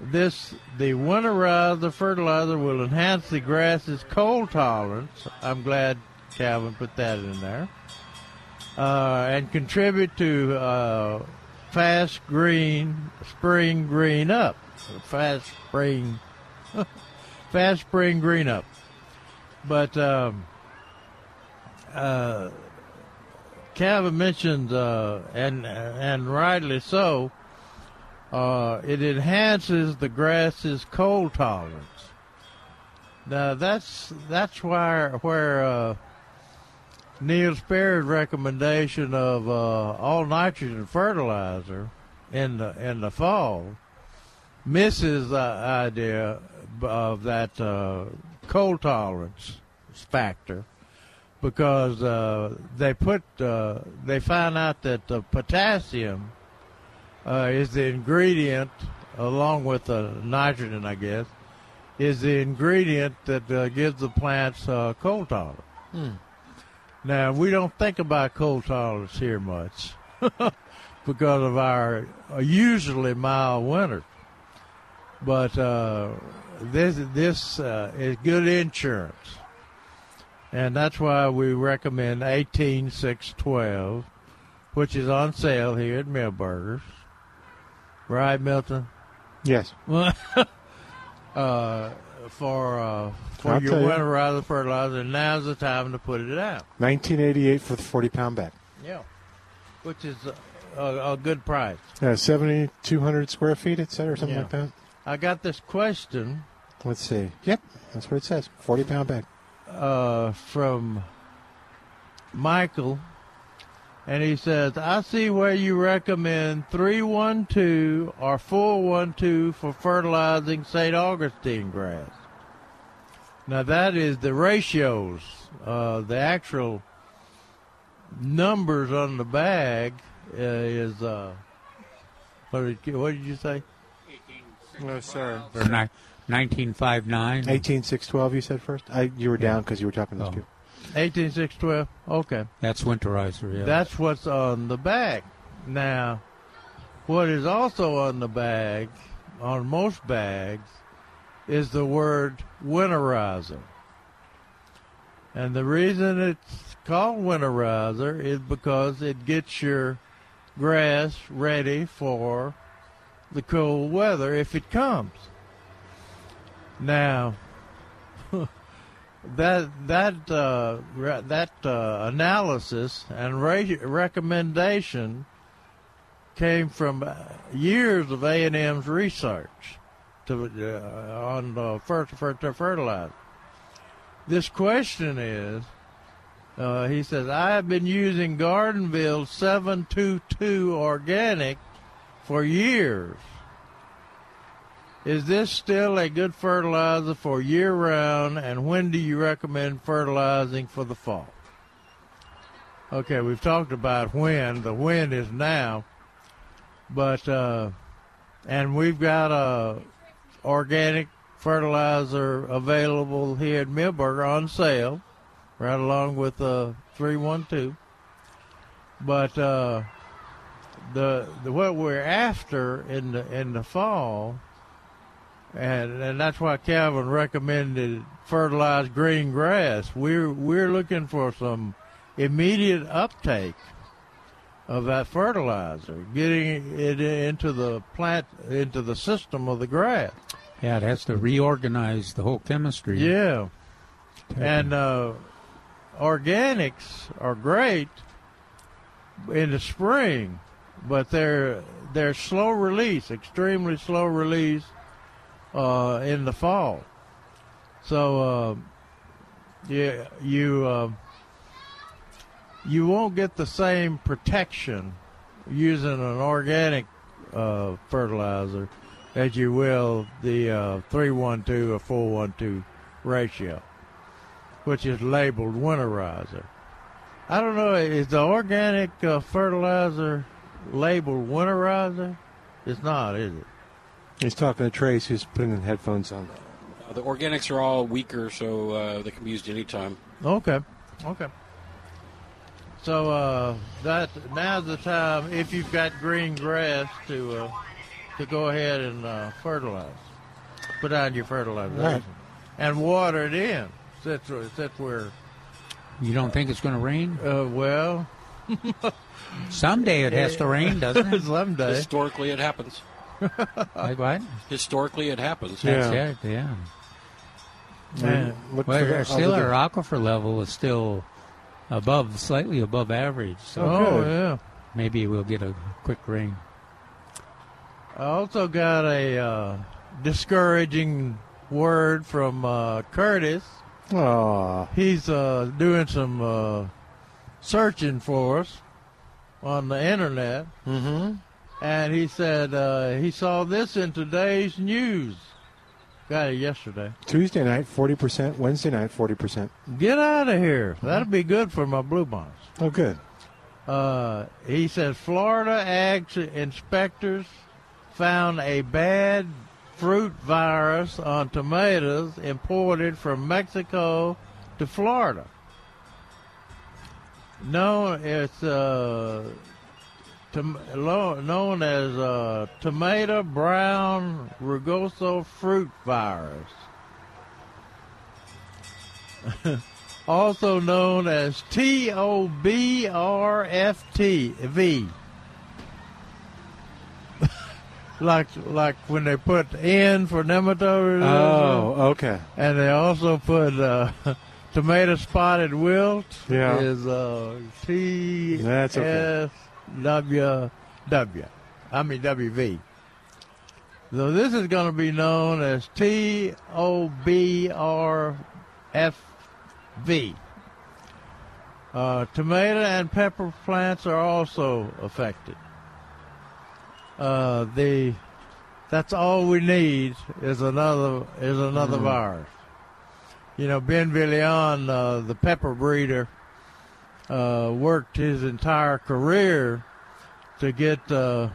This the winterizer fertilizer will enhance the grass's cold tolerance. I'm glad Calvin put that in there, uh, and contribute to uh, fast green spring green up. Fast spring, fast spring green up. But um, uh, Calvin mentioned, uh, and and rightly so, uh, it enhances the grass's cold tolerance. Now that's that's where where uh, Neil Sperry's recommendation of uh, all nitrogen fertilizer in the in the fall misses the idea of that uh, cold tolerance factor because uh, they put uh, they found out that the potassium uh, is the ingredient along with the nitrogen, I guess, is the ingredient that uh, gives the plants uh, cold tolerance. Hmm. Now we don't think about cold tolerance here much because of our uh, usually mild winter. but uh, this this uh, is good insurance, and that's why we recommend eighteen six twelve, which is on sale here at Milbergers. Right, Milton? Yes. uh, for for I'll you. winterizer fertilizer, now's the time to put it out. 1988 for the 40 pound bag. Yeah, which is a, a, a good price. Yeah, 7,200 square feet, said, or something Yeah. like that. I got this question Let's see. Yep, that's what it says. 40 pound bag. uh, from Michael, and he says, "I see where you recommend three one two or four one two for fertilizing St. Augustine grass. Now that is the ratios, uh, the actual numbers on the bag uh, is uh, what did, what did you say? No, sir. Or ni- 1959. 18612, you said first? I, you were down because you were talking to those Oh. people. Eighteen six twelve. Okay. That's winterizer, yeah. That's what's on the bag. Now, what is also on the bag, on most bags, is the word winterizer. And the reason it's called winterizer is because it gets your grass ready for the cold weather if it comes. Now, that that uh, re- that uh, analysis and re- recommendation came from years of A and M's research to, uh, on uh, fer- fer- to fertilizer. This question is, uh, he says, I have been using Gardenville 722 organic for years. Is this still a good fertilizer for year round, and when do you recommend fertilizing for the fall? Okay, we've talked about when. The when is now, but uh, and we've got a organic fertilizer available here at Milberger on sale, right along with uh, 312. But uh, the, the what we're after in the in the fall and and that's why Calvin recommended fertilized green grass. We're we're looking for some immediate uptake of that fertilizer, getting it into the plant into the system of the grass. Yeah, it has to reorganize the whole chemistry. Yeah, and uh, organics are great in the spring, but they're they're slow release, extremely slow release uh, in the fall. So uh, yeah, you uh, you won't get the same protection using an organic uh, fertilizer as you will the uh, 312 or 412 ratio, which is labeled winterizer. I don't know, is the organic uh, fertilizer labeled winterizer? It's not, is it? He's talking to Trace, who's putting the headphones on. Uh, the organics are all weaker, so uh, they can be used anytime. Okay. Okay. So uh, that now's the time if you've got green grass to uh, to go ahead and uh, fertilize. Put on your fertilizer Right. and water it in. That's that's where. You don't think it's going to rain? Uh, well, someday it has to rain, doesn't it? Someday. Historically, it happens. like what? Historically, it happens. That's it. Yeah. Yeah. well, our- still our aquifer level is still above, slightly above average. So Oh, yeah. maybe we'll get a quick rain. I also got a uh, discouraging word from uh, Curtis. Aw. He's uh, doing some uh, searching for us on the internet. Mm-hmm. And he said uh, he saw this in today's news. Got it yesterday. Tuesday night, 40%. Wednesday night, 40%. Get out of here. That'll be good for my blue bonds. Oh, good. Uh, he says Florida ag inspectors found a bad fruit virus on tomatoes imported from Mexico to Florida. Known it's uh, tom- lo- known as uh, tomato brown rugose fruit virus. also known as T O B R F T V. like like when they put N for nematode. Oh, okay. And they also put uh, tomato spotted wilt. Yeah. Is uh, T That's okay. S W W. I mean W V. So this is going to be known as T O B R F V. Uh, tomato and pepper plants are also affected. Uh, the that's all we need is another is another Mhm. virus. You know, Ben Villalon, uh, the pepper breeder, uh, worked his entire career to get uh,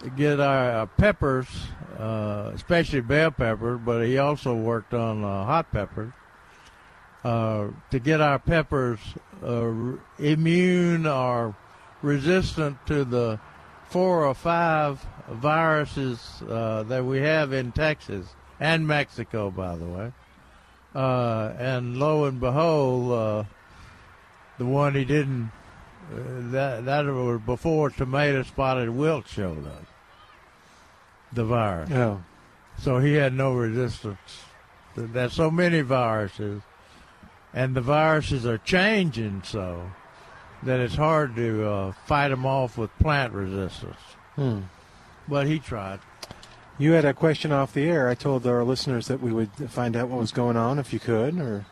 to get our, our peppers, uh, especially bell peppers, but he also worked on uh, hot peppers. Uh, to get our peppers uh, immune or resistant to the four or five viruses uh, that we have in Texas and Mexico, by the way. Uh, and lo and behold, uh, the one he didn't uh, that that was before tomato spotted wilt showed up. The virus. Oh. So he had no resistance. There's so many viruses, and the viruses are changing so that it's hard to uh, fight them off with plant resistance. Hmm. But he tried. You had a question off the air. I told our listeners that we would find out what was going on if you could, or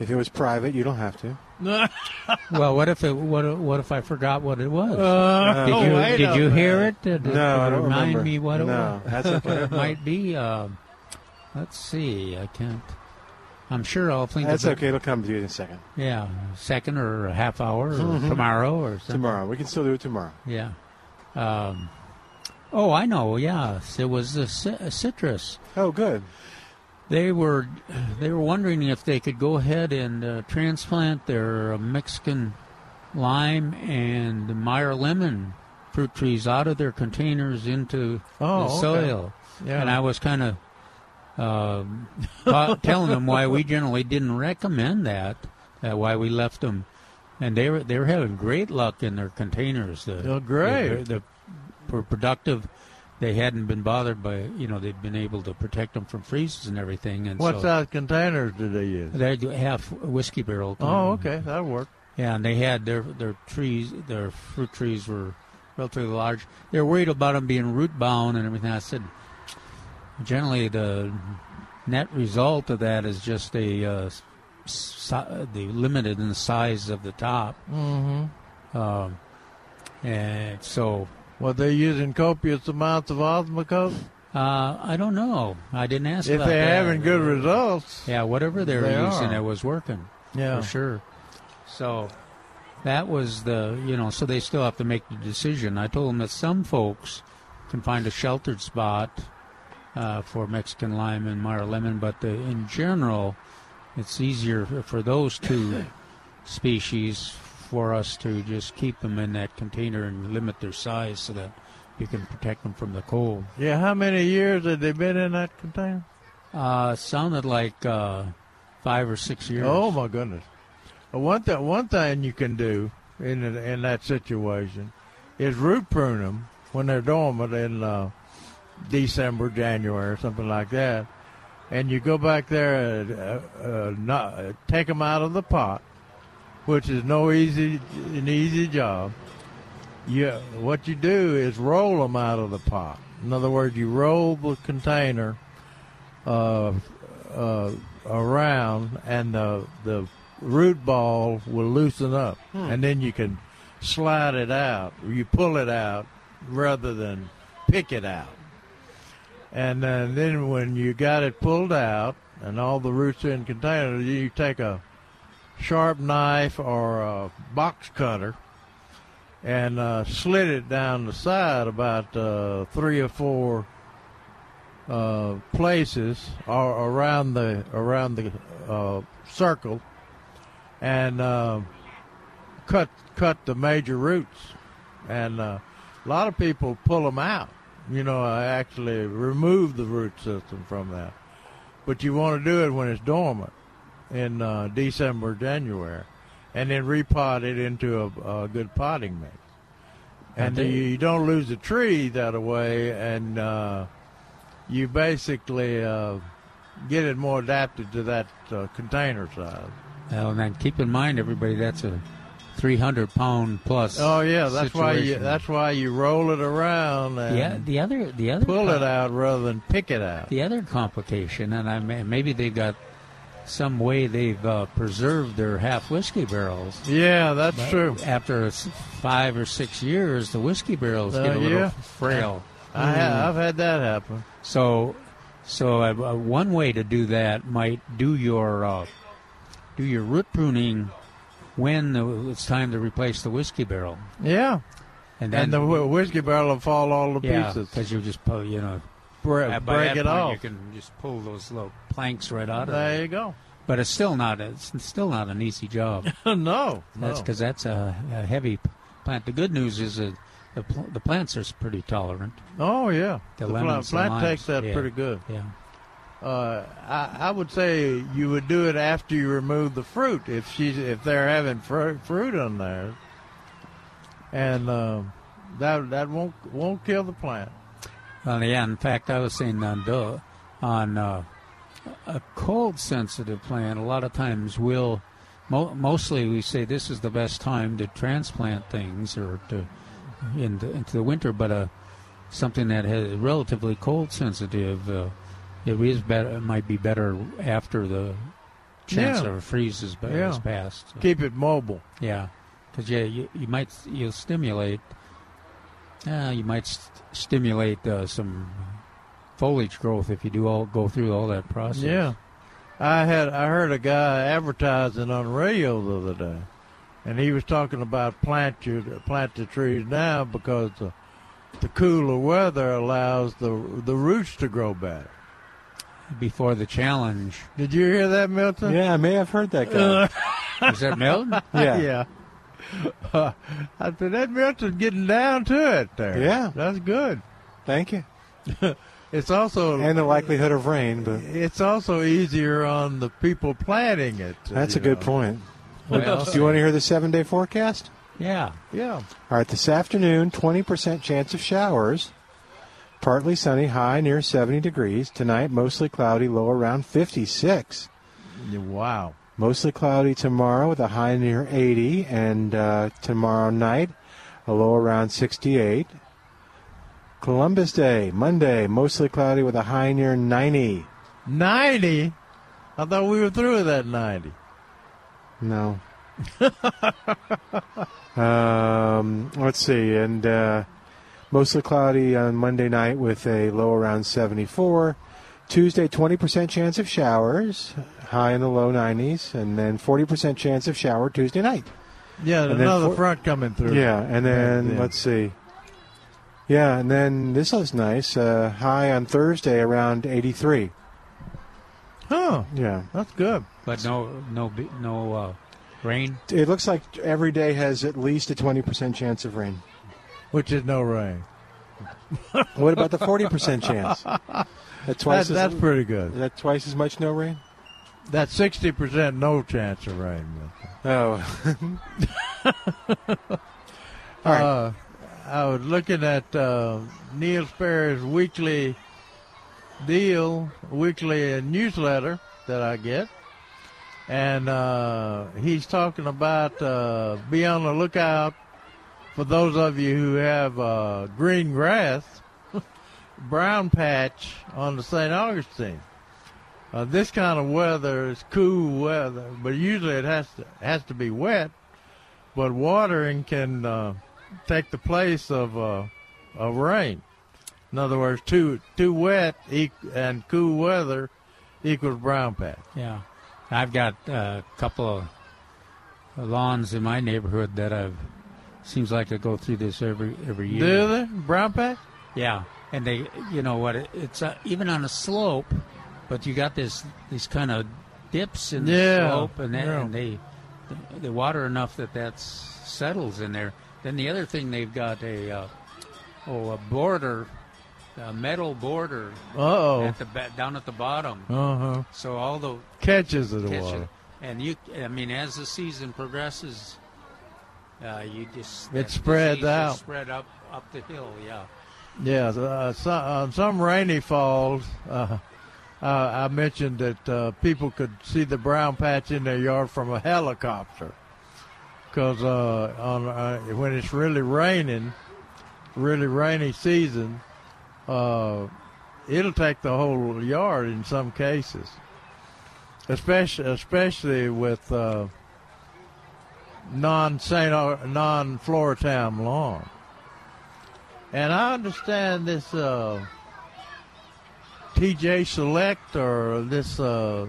if it was private, you don't have to. well, what if it? What, what if I forgot what it was? Uh, did you wait did you hear it? Did, No, did I don't remind remember. me what it No, was? that's okay. it might be. Um, let's see. I can't. I'm sure I'll think. That's okay. It'll come to you in a second. Yeah, second or a half hour or Mhm. tomorrow or something. Tomorrow. We can still do it tomorrow. Yeah. Um, oh, I know. Yeah, it was the ci- citrus. Oh, good. They were they were wondering if they could go ahead and uh, transplant their uh, Mexican lime and Meyer lemon fruit trees out of their containers into Oh, the okay. soil. Yeah. And I was kind of um, ta- telling them why we generally didn't recommend that, uh, why we left them, and they were they were having great luck in their containers. The, Oh, great. The, the, were productive. They hadn't been bothered by you know they'd been able to protect them from freezes and everything. And What so size containers did they use? they had half whiskey barrel. Oh, okay, that'll work. Yeah, and they had their their trees, their fruit trees were relatively large. They were worried about them being root bound and everything. I said, generally the net result of that is just a uh, the limited in the size of the top. Mm-hmm. Um, and so, What they using copious amounts of Osmocote? uh, I don't know. I didn't ask. If they're that. having good results, Yeah, whatever they're They using, are. it was working. Yeah. for sure. So that was the you know. So they still have to make the decision. I told them that some folks can find a sheltered spot uh, for Mexican lime and Meyer lemon, but the, in general, it's easier for those two species for us to just keep them in that container and limit their size so that you can protect them from the cold. yeah. How many years had they been in that container? Uh, sounded like uh, five or six years. Oh my goodness! Well, one th- one thing you can do in in that situation is root prune them when they're dormant and uh, December, January, or something like that, and you go back there and uh, uh, not, uh, take them out of the pot which is no easy an easy job. You what you do is roll them out of the pot. In other words, you roll the container uh, uh, around, and the the root ball will loosen up, Hmm. and then you can slide it out. Or You pull it out rather than pick it out. And uh, then when you got it pulled out and all the roots in container, you take a sharp knife or a box cutter and uh, slit it down the side about uh, three or four uh, places or around the around the uh, circle, and uh, cut cut the major roots. And a lot of people pull them out. You know, I actually remove the root system from that. But you want to do it when it's dormant in uh, December, January, and then repot it into a, a good potting mix. And Okay. you, don't lose the tree that way, and uh, you basically uh, get it more adapted to that uh, container size. Well, and then keep in mind, everybody, that's a 300 pound plus. Oh yeah, that's why you that's why you roll it around and Yeah, the other the other pull co- it out rather than pick it out. The other complication, and I may, maybe they've got some way they've uh, preserved their half whiskey barrels. Yeah, that's But true. After five or six years, the whiskey barrels Uh, get a little yeah. frail. I ha- I've had that happen. So, so uh, uh, one way to do that might do your uh, do your root pruning when it's time to replace the whiskey barrel. Yeah, And and, then the whi- whiskey barrel will fall all to yeah, pieces. because you just pull, you know, Bre- at- by break it off. You can just pull those little planks right out of There you go. But it's still not it's still not an easy job. no, That's because that's a, a heavy p- plant. The good news is that the, pl- the plants are pretty tolerant. Oh yeah, The the, plant, the plant limes, takes that yeah. pretty good. Yeah. Uh, I, I would say you would do it after you remove the fruit if she's if they're having fru- fruit on there, and um, that that won't won't kill the plant. Well, yeah. In fact, I was saying on the, on uh, a cold sensitive plant, a lot of times we'll mo- mostly we say this is the best time to transplant things or to into, into the winter, but uh, something that has relatively cold sensitive, uh, it is better. It might be better after the chance Yeah. of a freeze is, Yeah. is passed. So, Keep it mobile. yeah, because yeah, you, you might you'll stimulate. Uh, you might st- stimulate uh, some foliage growth if you do all go through all that process. Yeah, I had I heard a guy advertising on the radio the other day, and he was talking about plant your plant the trees now because the, the cooler weather allows the the roots to grow better. Before the challenge, Did you hear that, Milton? Yeah, I may have heard that guy. is that Milton? Yeah. yeah. Uh, I said that Milton's getting down to it there. Yeah. that's good. Thank you. It's also And the likelihood of rain, but it's also easier on the people planting it. that's a you good know. point. Well, Do you want to hear the seven day forecast? Yeah. Yeah. All right, this afternoon, 20% chance of showers. Partly sunny, high near 70 degrees. Tonight, mostly cloudy, low around 56. Wow. Mostly cloudy tomorrow with a high near 80, and uh, tomorrow night, a low around 68. Columbus Day, Monday, mostly cloudy with a high near 90. 90? I thought we were through with that 90. No. um, let's see, and uh, mostly cloudy on Monday night with a low around 74. Tuesday, 20% chance of showers, high in the low 90s, and then 40% chance of shower Tuesday night. Yeah, And another for- front coming through. Yeah, and then Yeah. let's see. Yeah, and then this looks nice. Uh, high on Thursday around 83. Oh, Yeah. That's good. But no, no, no uh, rain. It looks like every day has at least a 20% chance of rain. Which is no rain. What about the 40% chance? That twice That- as, that's pretty good. Is that twice as much no rain? That's 60% no chance of rain. Oh. All right. Uh, I was looking at uh, Neil Sperry's weekly deal, weekly newsletter that I get, and uh, he's talking about uh, be on the lookout for those of you who have uh, green grass, brown patch on the St. Augustine. Uh, this kind of weather is cool weather, but usually it has to has to be wet. But watering can uh, take the place of uh, of rain. In other words, too too wet and cool weather equals brown patch. Yeah, I've got uh, a couple of lawns in my neighborhood that I've seems like I go through this every every year. Do they brown patch? Yeah, and they, you know what? It, it's uh, even on a slope, but you got this these kind of dips in the Yeah, slope, and, then, yeah. and they they water enough that that settles in there. Then the other thing they've got a uh, oh a border, a metal border Uh-oh. at the ba- down at the bottom. Uh-huh. So all the Catches of the catch- water. and you, I mean, as the season progresses, uh, you just It spreads out. spread up up the hill. Yeah. Yeah, uh, so, on some rainy falls, uh, uh, I mentioned that uh, people could see the brown patch in their yard from a helicopter. Because uh, on uh, when it's really raining, really rainy season, uh, it'll take the whole yard in some cases. Especially, especially with uh, non Saint non Floratam lawn. And I understand this uh, TJ Select or this uh,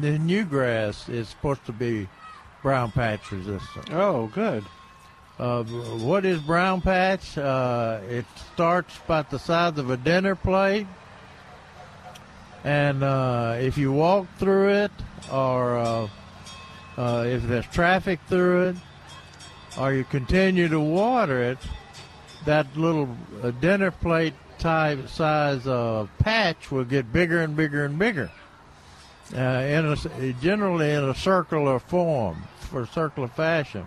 the new grass is supposed to be brown patch resistant. Oh, good. Uh, what is brown patch? Uh, it starts about the size of a dinner plate, and uh, if you walk through it, or uh, if there's traffic through it, or you continue to water it, that little uh, dinner plate type size uh, patch will get bigger and bigger and bigger. Uh, in a, generally in a circular form, for circular fashion.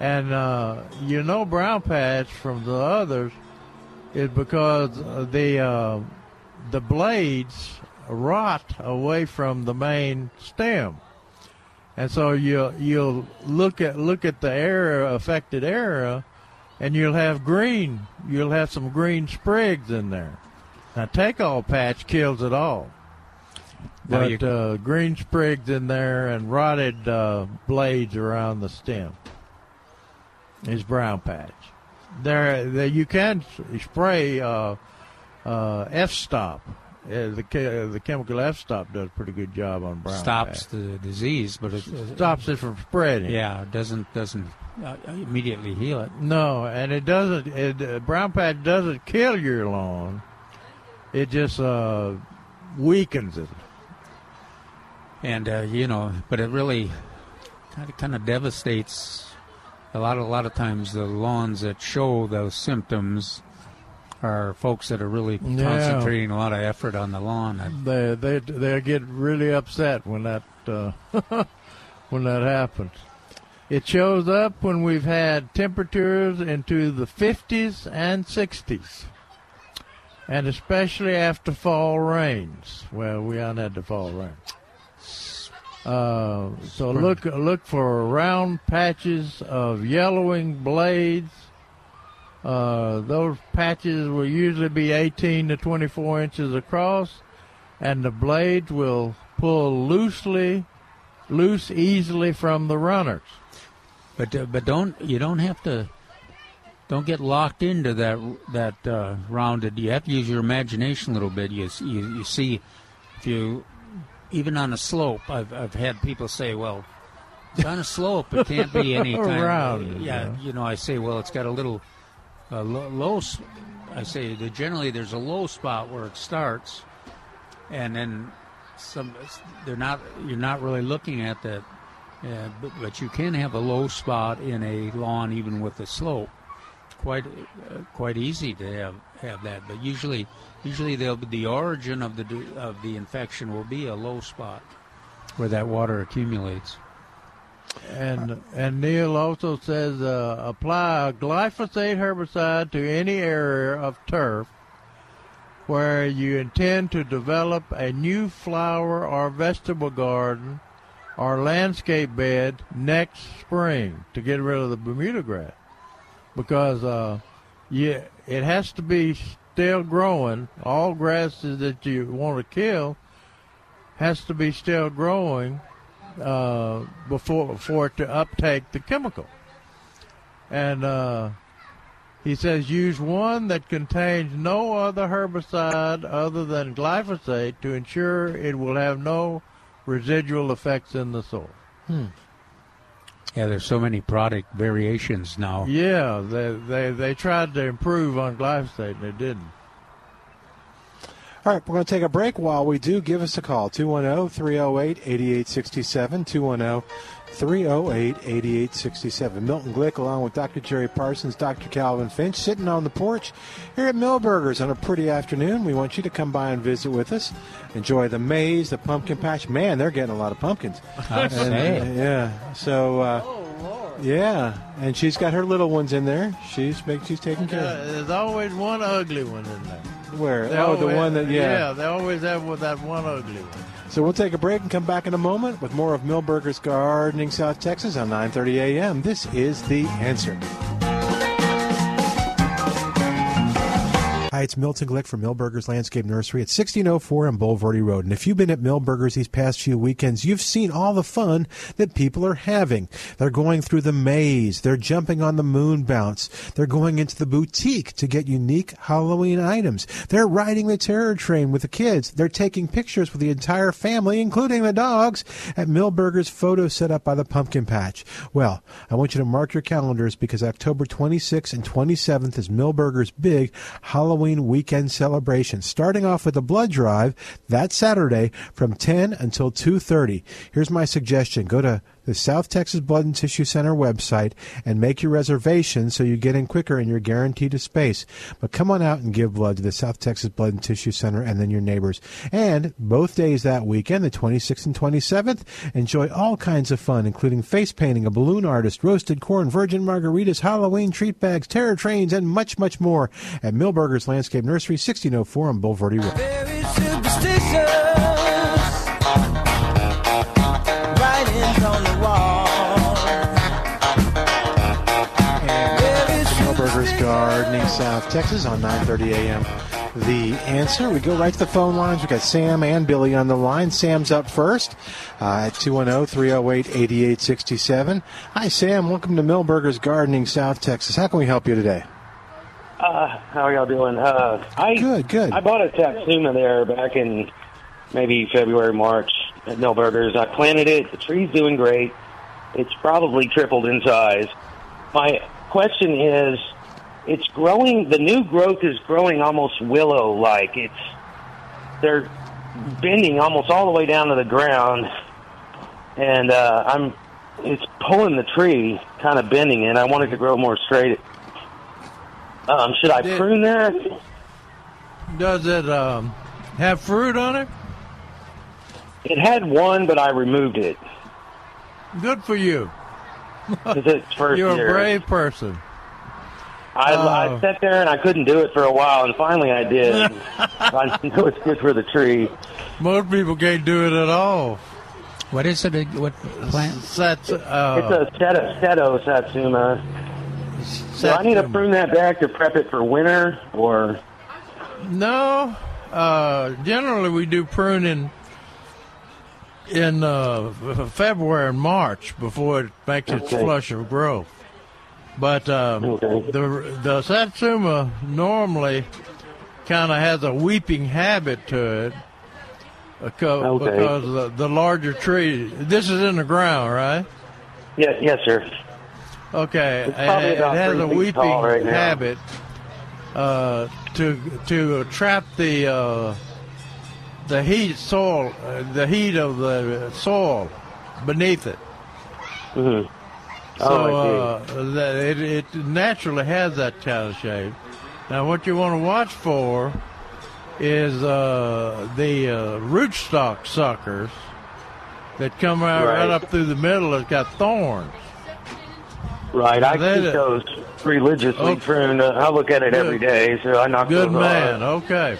And uh, you know brown patch from the others is because the uh, the blades rot away from the main stem, and so you'll you'll look at look at the area affected area, and you'll have green you'll have some green sprigs in there. Now take all patch kills it all. But you- uh, green sprigs in there and rotted uh, blades around the stem is brown patch. There, there you can spray uh, uh, F stop. Uh, the che- the chemical F stop does a pretty good job on brown stops the disease, but it Stops it from spreading. Yeah, it doesn't doesn't uh, immediately heal it. No, and it doesn't. It, uh, brown patch doesn't kill your lawn. It just uh, weakens it. and uh, you know, but it really kind of kind of devastates a lot. A lot of times, the lawns that show those symptoms are folks that are really Yeah. concentrating a lot of effort on the lawn. They they they get really upset when that uh, when that happens. It shows up when we've had temperatures into the 50s and 60s, and especially after fall rains. Well, we haven't had the fall rain. Uh, so look look for round patches of yellowing blades. Uh, those patches will usually be 18 to 24 inches across, and the blades will pull loosely, loose easily from the runners. But uh, but don't you don't have to don't get locked into that that uh, rounded. You have to use your imagination a little bit. You you, you see if you even on a slope. I've I've had people say, well, it's on a slope. It can't be any kind yeah. yeah. You know, I say, well, it's got a little uh, low, low. I say generally there's a low spot where it starts, and then some. They're not. You're not really looking at that. Yeah, but, but you can have a low spot in a lawn even with a slope. Quite uh, quite easy to have have that, but usually usually the origin of the of the infection will be a low spot where that water accumulates. And and Neil also says uh, apply a glyphosate herbicide to any area of turf where you intend to develop a new flower or vegetable garden or landscape bed next spring to get rid of the Bermuda grass because uh, yeah, it has to be still growing. All grasses that you want to kill has to be still growing uh, before for it to uptake the chemical. And uh, he says use one that contains no other herbicide other than glyphosate to ensure it will have no residual effects in the soil. Hmm. Yeah, there's so many product variations now. Yeah, they, they they tried to improve on glyphosate and it didn't. All right, we're going to take a break. While we do, give us a call oh, 210 308 8867. 210 308 8867. Milton Glick, along with Dr. Jerry Parsons, Dr. Calvin Finch, sitting on the porch here at Milbergers on a pretty afternoon. We want you to come by and visit with us. Enjoy the maze, the pumpkin patch. Man, they're getting a lot of pumpkins. And, uh, yeah, so. Uh, yeah, and she's got her little ones in there. She's she's taking care Uh, of. there's always one ugly one in there. Where? They oh, the one that yeah. Yeah, they always have with that one ugly one. So we'll take a break and come back in a moment with more of Milbergers Gardening South Texas on 9:30 a.m. This is the answer. Hi, it's Milton Glick from Milbergers Landscape Nursery at 1604 on Bulverde Road. And if you've been at Milbergers these past few weekends, you've seen all the fun that people are having. They're going through the maze, they're jumping on the moon bounce, they're going into the boutique to get unique Halloween items, they're riding the terror train with the kids, they're taking pictures with the entire family, including the dogs, at Milbergers photo set up by the pumpkin patch. Well, I want you to mark your calendars because October 26th and 27th is Milbergers' big Halloween weekend celebration, starting off with a blood drive that Saturday from 10 until 2:30. Here's my suggestion: go to the South Texas Blood and Tissue Center website and make your reservation so you get in quicker and you're guaranteed a space. But come on out and give blood to the South Texas Blood and Tissue Center and then your neighbors. And both days that weekend, the 26th and 27th, enjoy all kinds of fun, including face painting, a balloon artist, roasted corn, virgin margaritas, Halloween treat bags, terror trains, and much, much more at Milbergers Landscape Nursery, 1604 on Bulverde Road. Milbergers Gardening South Texas on 9:30 a.m. The answer. We go right to the phone lines. We got Sam and Billy on the line. Sam's up first uh, at 210-308-8867. Hi, Sam. Welcome to Milbergers Gardening South Texas. How can we help you today? Uh, how are y'all doing? Uh, I good, good. I bought a Satsuma there back in maybe February, March at Milbergers. I planted it. The tree's doing great. It's probably tripled in size. My question is, it's growing. The new growth is growing almost willow-like. It's they're bending almost all the way down to the ground, and uh, I'm it's pulling the tree, kind of bending it. I want it to grow more straight. Um, should I Did- prune that? Does it um, have fruit on it? It had one, but I removed it. Good for you. 'Cause it's first You're year. a brave person. I, Oh. I sat there and I couldn't do it for a while, and finally I did. I know it's good for the tree. Most people can't do it at all. What is it? What plant? That's, uh, it's a Seto, Seto Satsuma. So I need to prune that back to prep it for winter, or No, uh, generally we do pruning in uh, February and March before it makes its flush of growth. But um, the the satsuma normally kind of has a weeping habit to it because, Okay. because the, the larger tree. This is in the ground, right? yes, yes, sir. Okay, and it has a weeping right habit uh, to to trap the uh, the heat soil, uh, the heat of the soil beneath it. Mm-hmm. So Oh, uh, that it, it naturally has that kind of shape. Now, what you want to watch for is uh, the uh, rootstock suckers that come out right. Right. up through the middle. It's got thorns. Right, I keep those religiously Okay. pruned. Uh, I look at it every day, so I knock Good those man. off. Okay.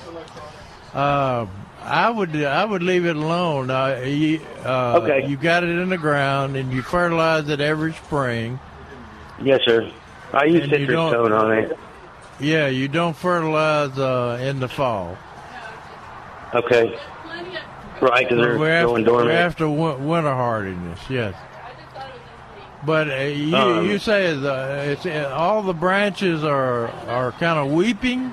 Uh, I would I would leave it alone. Uh, you, uh, Okay. You got it in the ground and you fertilize it every spring. Yes, sir. I use And citrus tone on it. Yeah, you don't fertilize uh, in the fall. Okay. Right, because they're We're going after, we're after winter hardiness, yes. But uh, you Um, you say the, it's uh, all the branches are are kind of weeping,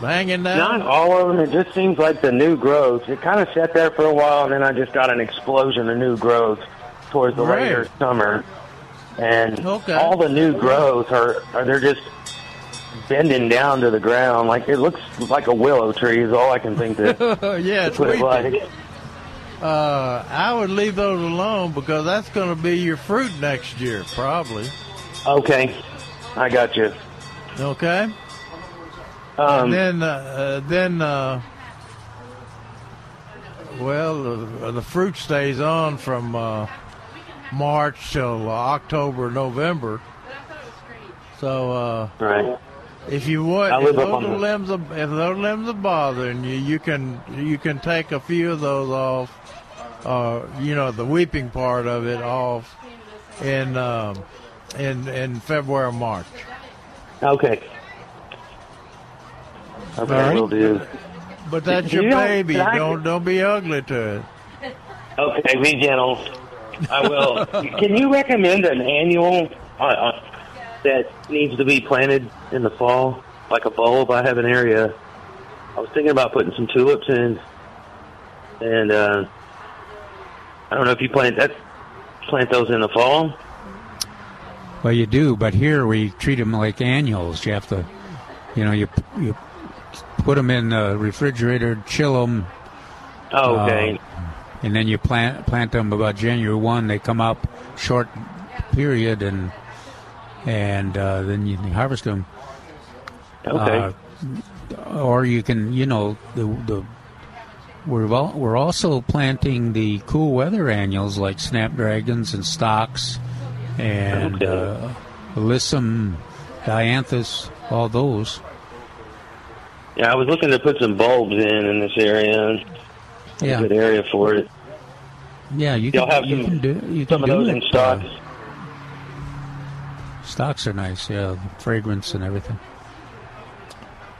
hanging down. Not all of them. It just seems like the new growth. It kind of sat there for a while, and then I just got an explosion of new growth towards the Right. later summer. And Okay. all the new growth are, are they're just bending down to the ground. Like it looks like a willow tree is all I can think of. yeah, it's it like. Uh, I would leave those alone because that's going to be your fruit next year, probably. Okay, I got you. Okay. Um, and then, uh, uh, then, uh, well, the, the fruit stays on from uh, March till October, November. So, uh, Right. if you want, if those limbs, are, if those limbs are bothering you, you can you can take a few of those off. Uh, you know, the weeping part of it off in um, in in February, March. Okay. Okay, All right. will do. But that's You your don't- baby. I- Don't don't be ugly to it. Okay, be gentle. I will. Can you recommend an annual uh, uh, that needs to be planted in the fall, like a bulb? I have an area. I was thinking about putting some tulips in, and uh, I don't know if you plant that. Plant those in the fall. Well, you do, but here we treat them like annuals. You have to, you know, you you put them in the refrigerator, chill them. Oh, okay. and then you plant plant them about January one. They come up short period, and and uh, then you harvest them. Okay. Uh, or you can, you know, the the we're al- we're also planting the cool weather annuals like snapdragons and stocks and uh, alyssum, dianthus, all those. Yeah, I was looking to put some bulbs in in this area. Yeah. A good area for it. Yeah, you Y'all can, have you some- can do you some can of do those it, in stock? uh, stocks are nice, yeah, the fragrance and everything.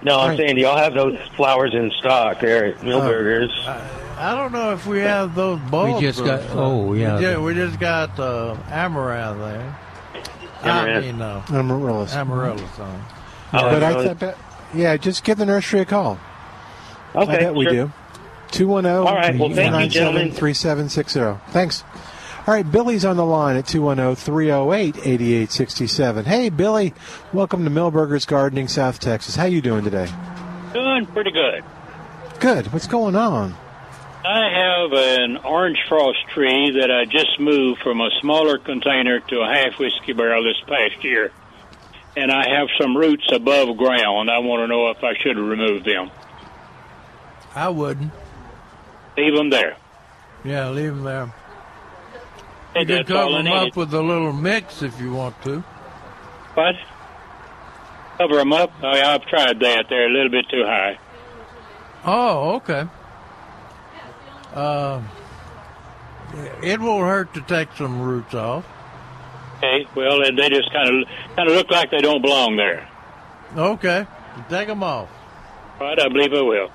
No, I'm Right. saying, do y'all have those flowers in stock there at Milbergers? I don't know if we have those bulbs. We just got- oh, yeah. We just, we just got uh, amaranth there. I Amaranth. mean, uh, Amaryllis. amaryllis on. Oh, but I, really? I bet, yeah, just give the nursery a call. Okay, I bet we do. oh, 210 All right, well, thank you, gentlemen. 3760. Thanks. All right, Billy's on the line at 210 308 8867. Hey, Billy, welcome to Milbergers Gardening, South Texas. How you doing today? Doing pretty good. Good. What's going on? I have an orange frost tree that I just moved from a smaller container to a half whiskey barrel this past year. And I have some roots above ground. I want to know if I should remove them. I wouldn't. Leave them there. Yeah, leave them there. You can cover them up with a little mix if you want to. What? Cover them up? I, I've tried that. They're a little bit too high. Oh, okay. Uh, it won't hurt to take some roots off. Okay. Well, they they just kind of kind of look like they don't belong there. Okay, take them off. Right? I believe I will.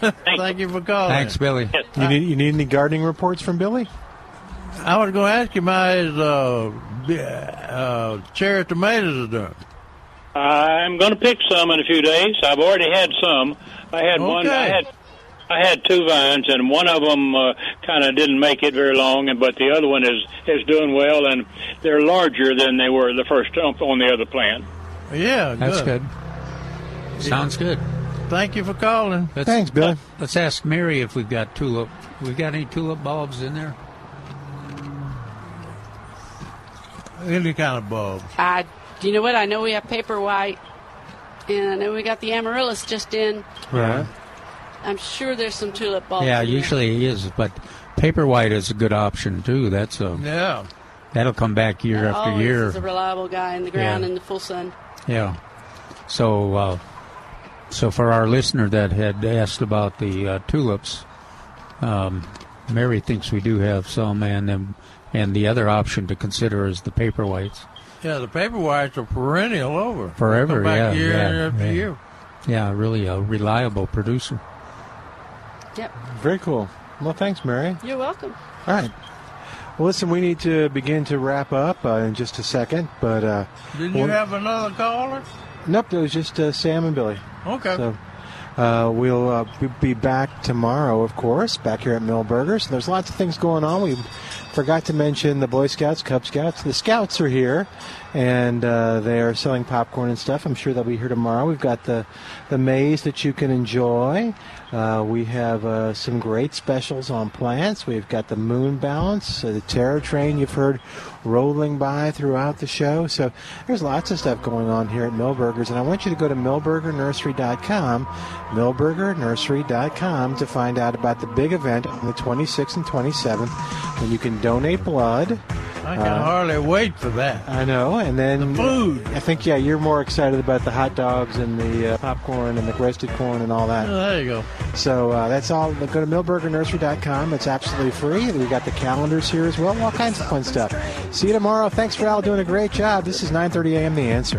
Thank you for calling. Thanks, Billy. You need, you need any gardening reports from Billy? I was going to ask you how his uh, uh, cherry tomatoes are doing. I'm going to pick some in a few days. I've already had some. I had one. I Okay. had I had two vines, and one of them uh, kind of didn't make it very long, and but the other one is is doing well, and they're larger than they were the first stump on the other plant. Yeah, That's good. Sounds good. Thank you for calling. Let's, Thanks, Billy. Let's ask Mary if we've got tulip. We got any tulip bulbs in there? Any kind of bulbs. Uh, do you know what? I know we have paper white, and I know we got the amaryllis just in. Right. I'm sure there's some tulip bulbs. yeah, in there. usually it is, but paper white is a good option too. That's a Yeah. that'll come back year That after always year. is a reliable guy in the ground Yeah. in the full sun. Yeah. So uh, So for our listener that had asked about the uh, tulips, um, Mary thinks we do have some, and then and the other option to consider is the paper whites. Yeah, the paper whites are perennial over. Forever, Come back yeah, year yeah, after yeah. year. Yeah, really a reliable producer. Yep. Very cool. Well, thanks, Mary. You're welcome. All right. Well, listen, we need to begin to wrap up uh, in just a second, but uh, Didn't you we'll- have another caller? Nope, it was just uh, Sam and Billy. Okay. So uh, we'll uh, be- be back tomorrow, of course, back here at Milbergers. So there's lots of things going on. We forgot to mention the Boy Scouts, Cub Scouts. The Scouts are here, and uh, they are selling popcorn and stuff. I'm sure they'll be here tomorrow. We've got the the maze that you can enjoy. Uh, we have uh, some great specials on plants. We've got the Moon Balance, uh, the Terror Train you've heard rolling by throughout the show. So there's lots of stuff going on here at Milbergers, and I want you to go to milbergernursery.com, milbergernursery.com to find out about the big event on the 26th and 27th when you can donate blood. I can Uh, hardly wait for that. I know, and then the food. I think yeah, you're more excited about the hot dogs and the uh, popcorn and the roasted corn and all that. Oh, there you go. So uh, that's all. Go to milbergernursery.com. It's absolutely free. We got the calendars here as well. All kinds of fun stuff. See you tomorrow. Thanks for Al doing a great job. This is 9:30 a.m. The Answer.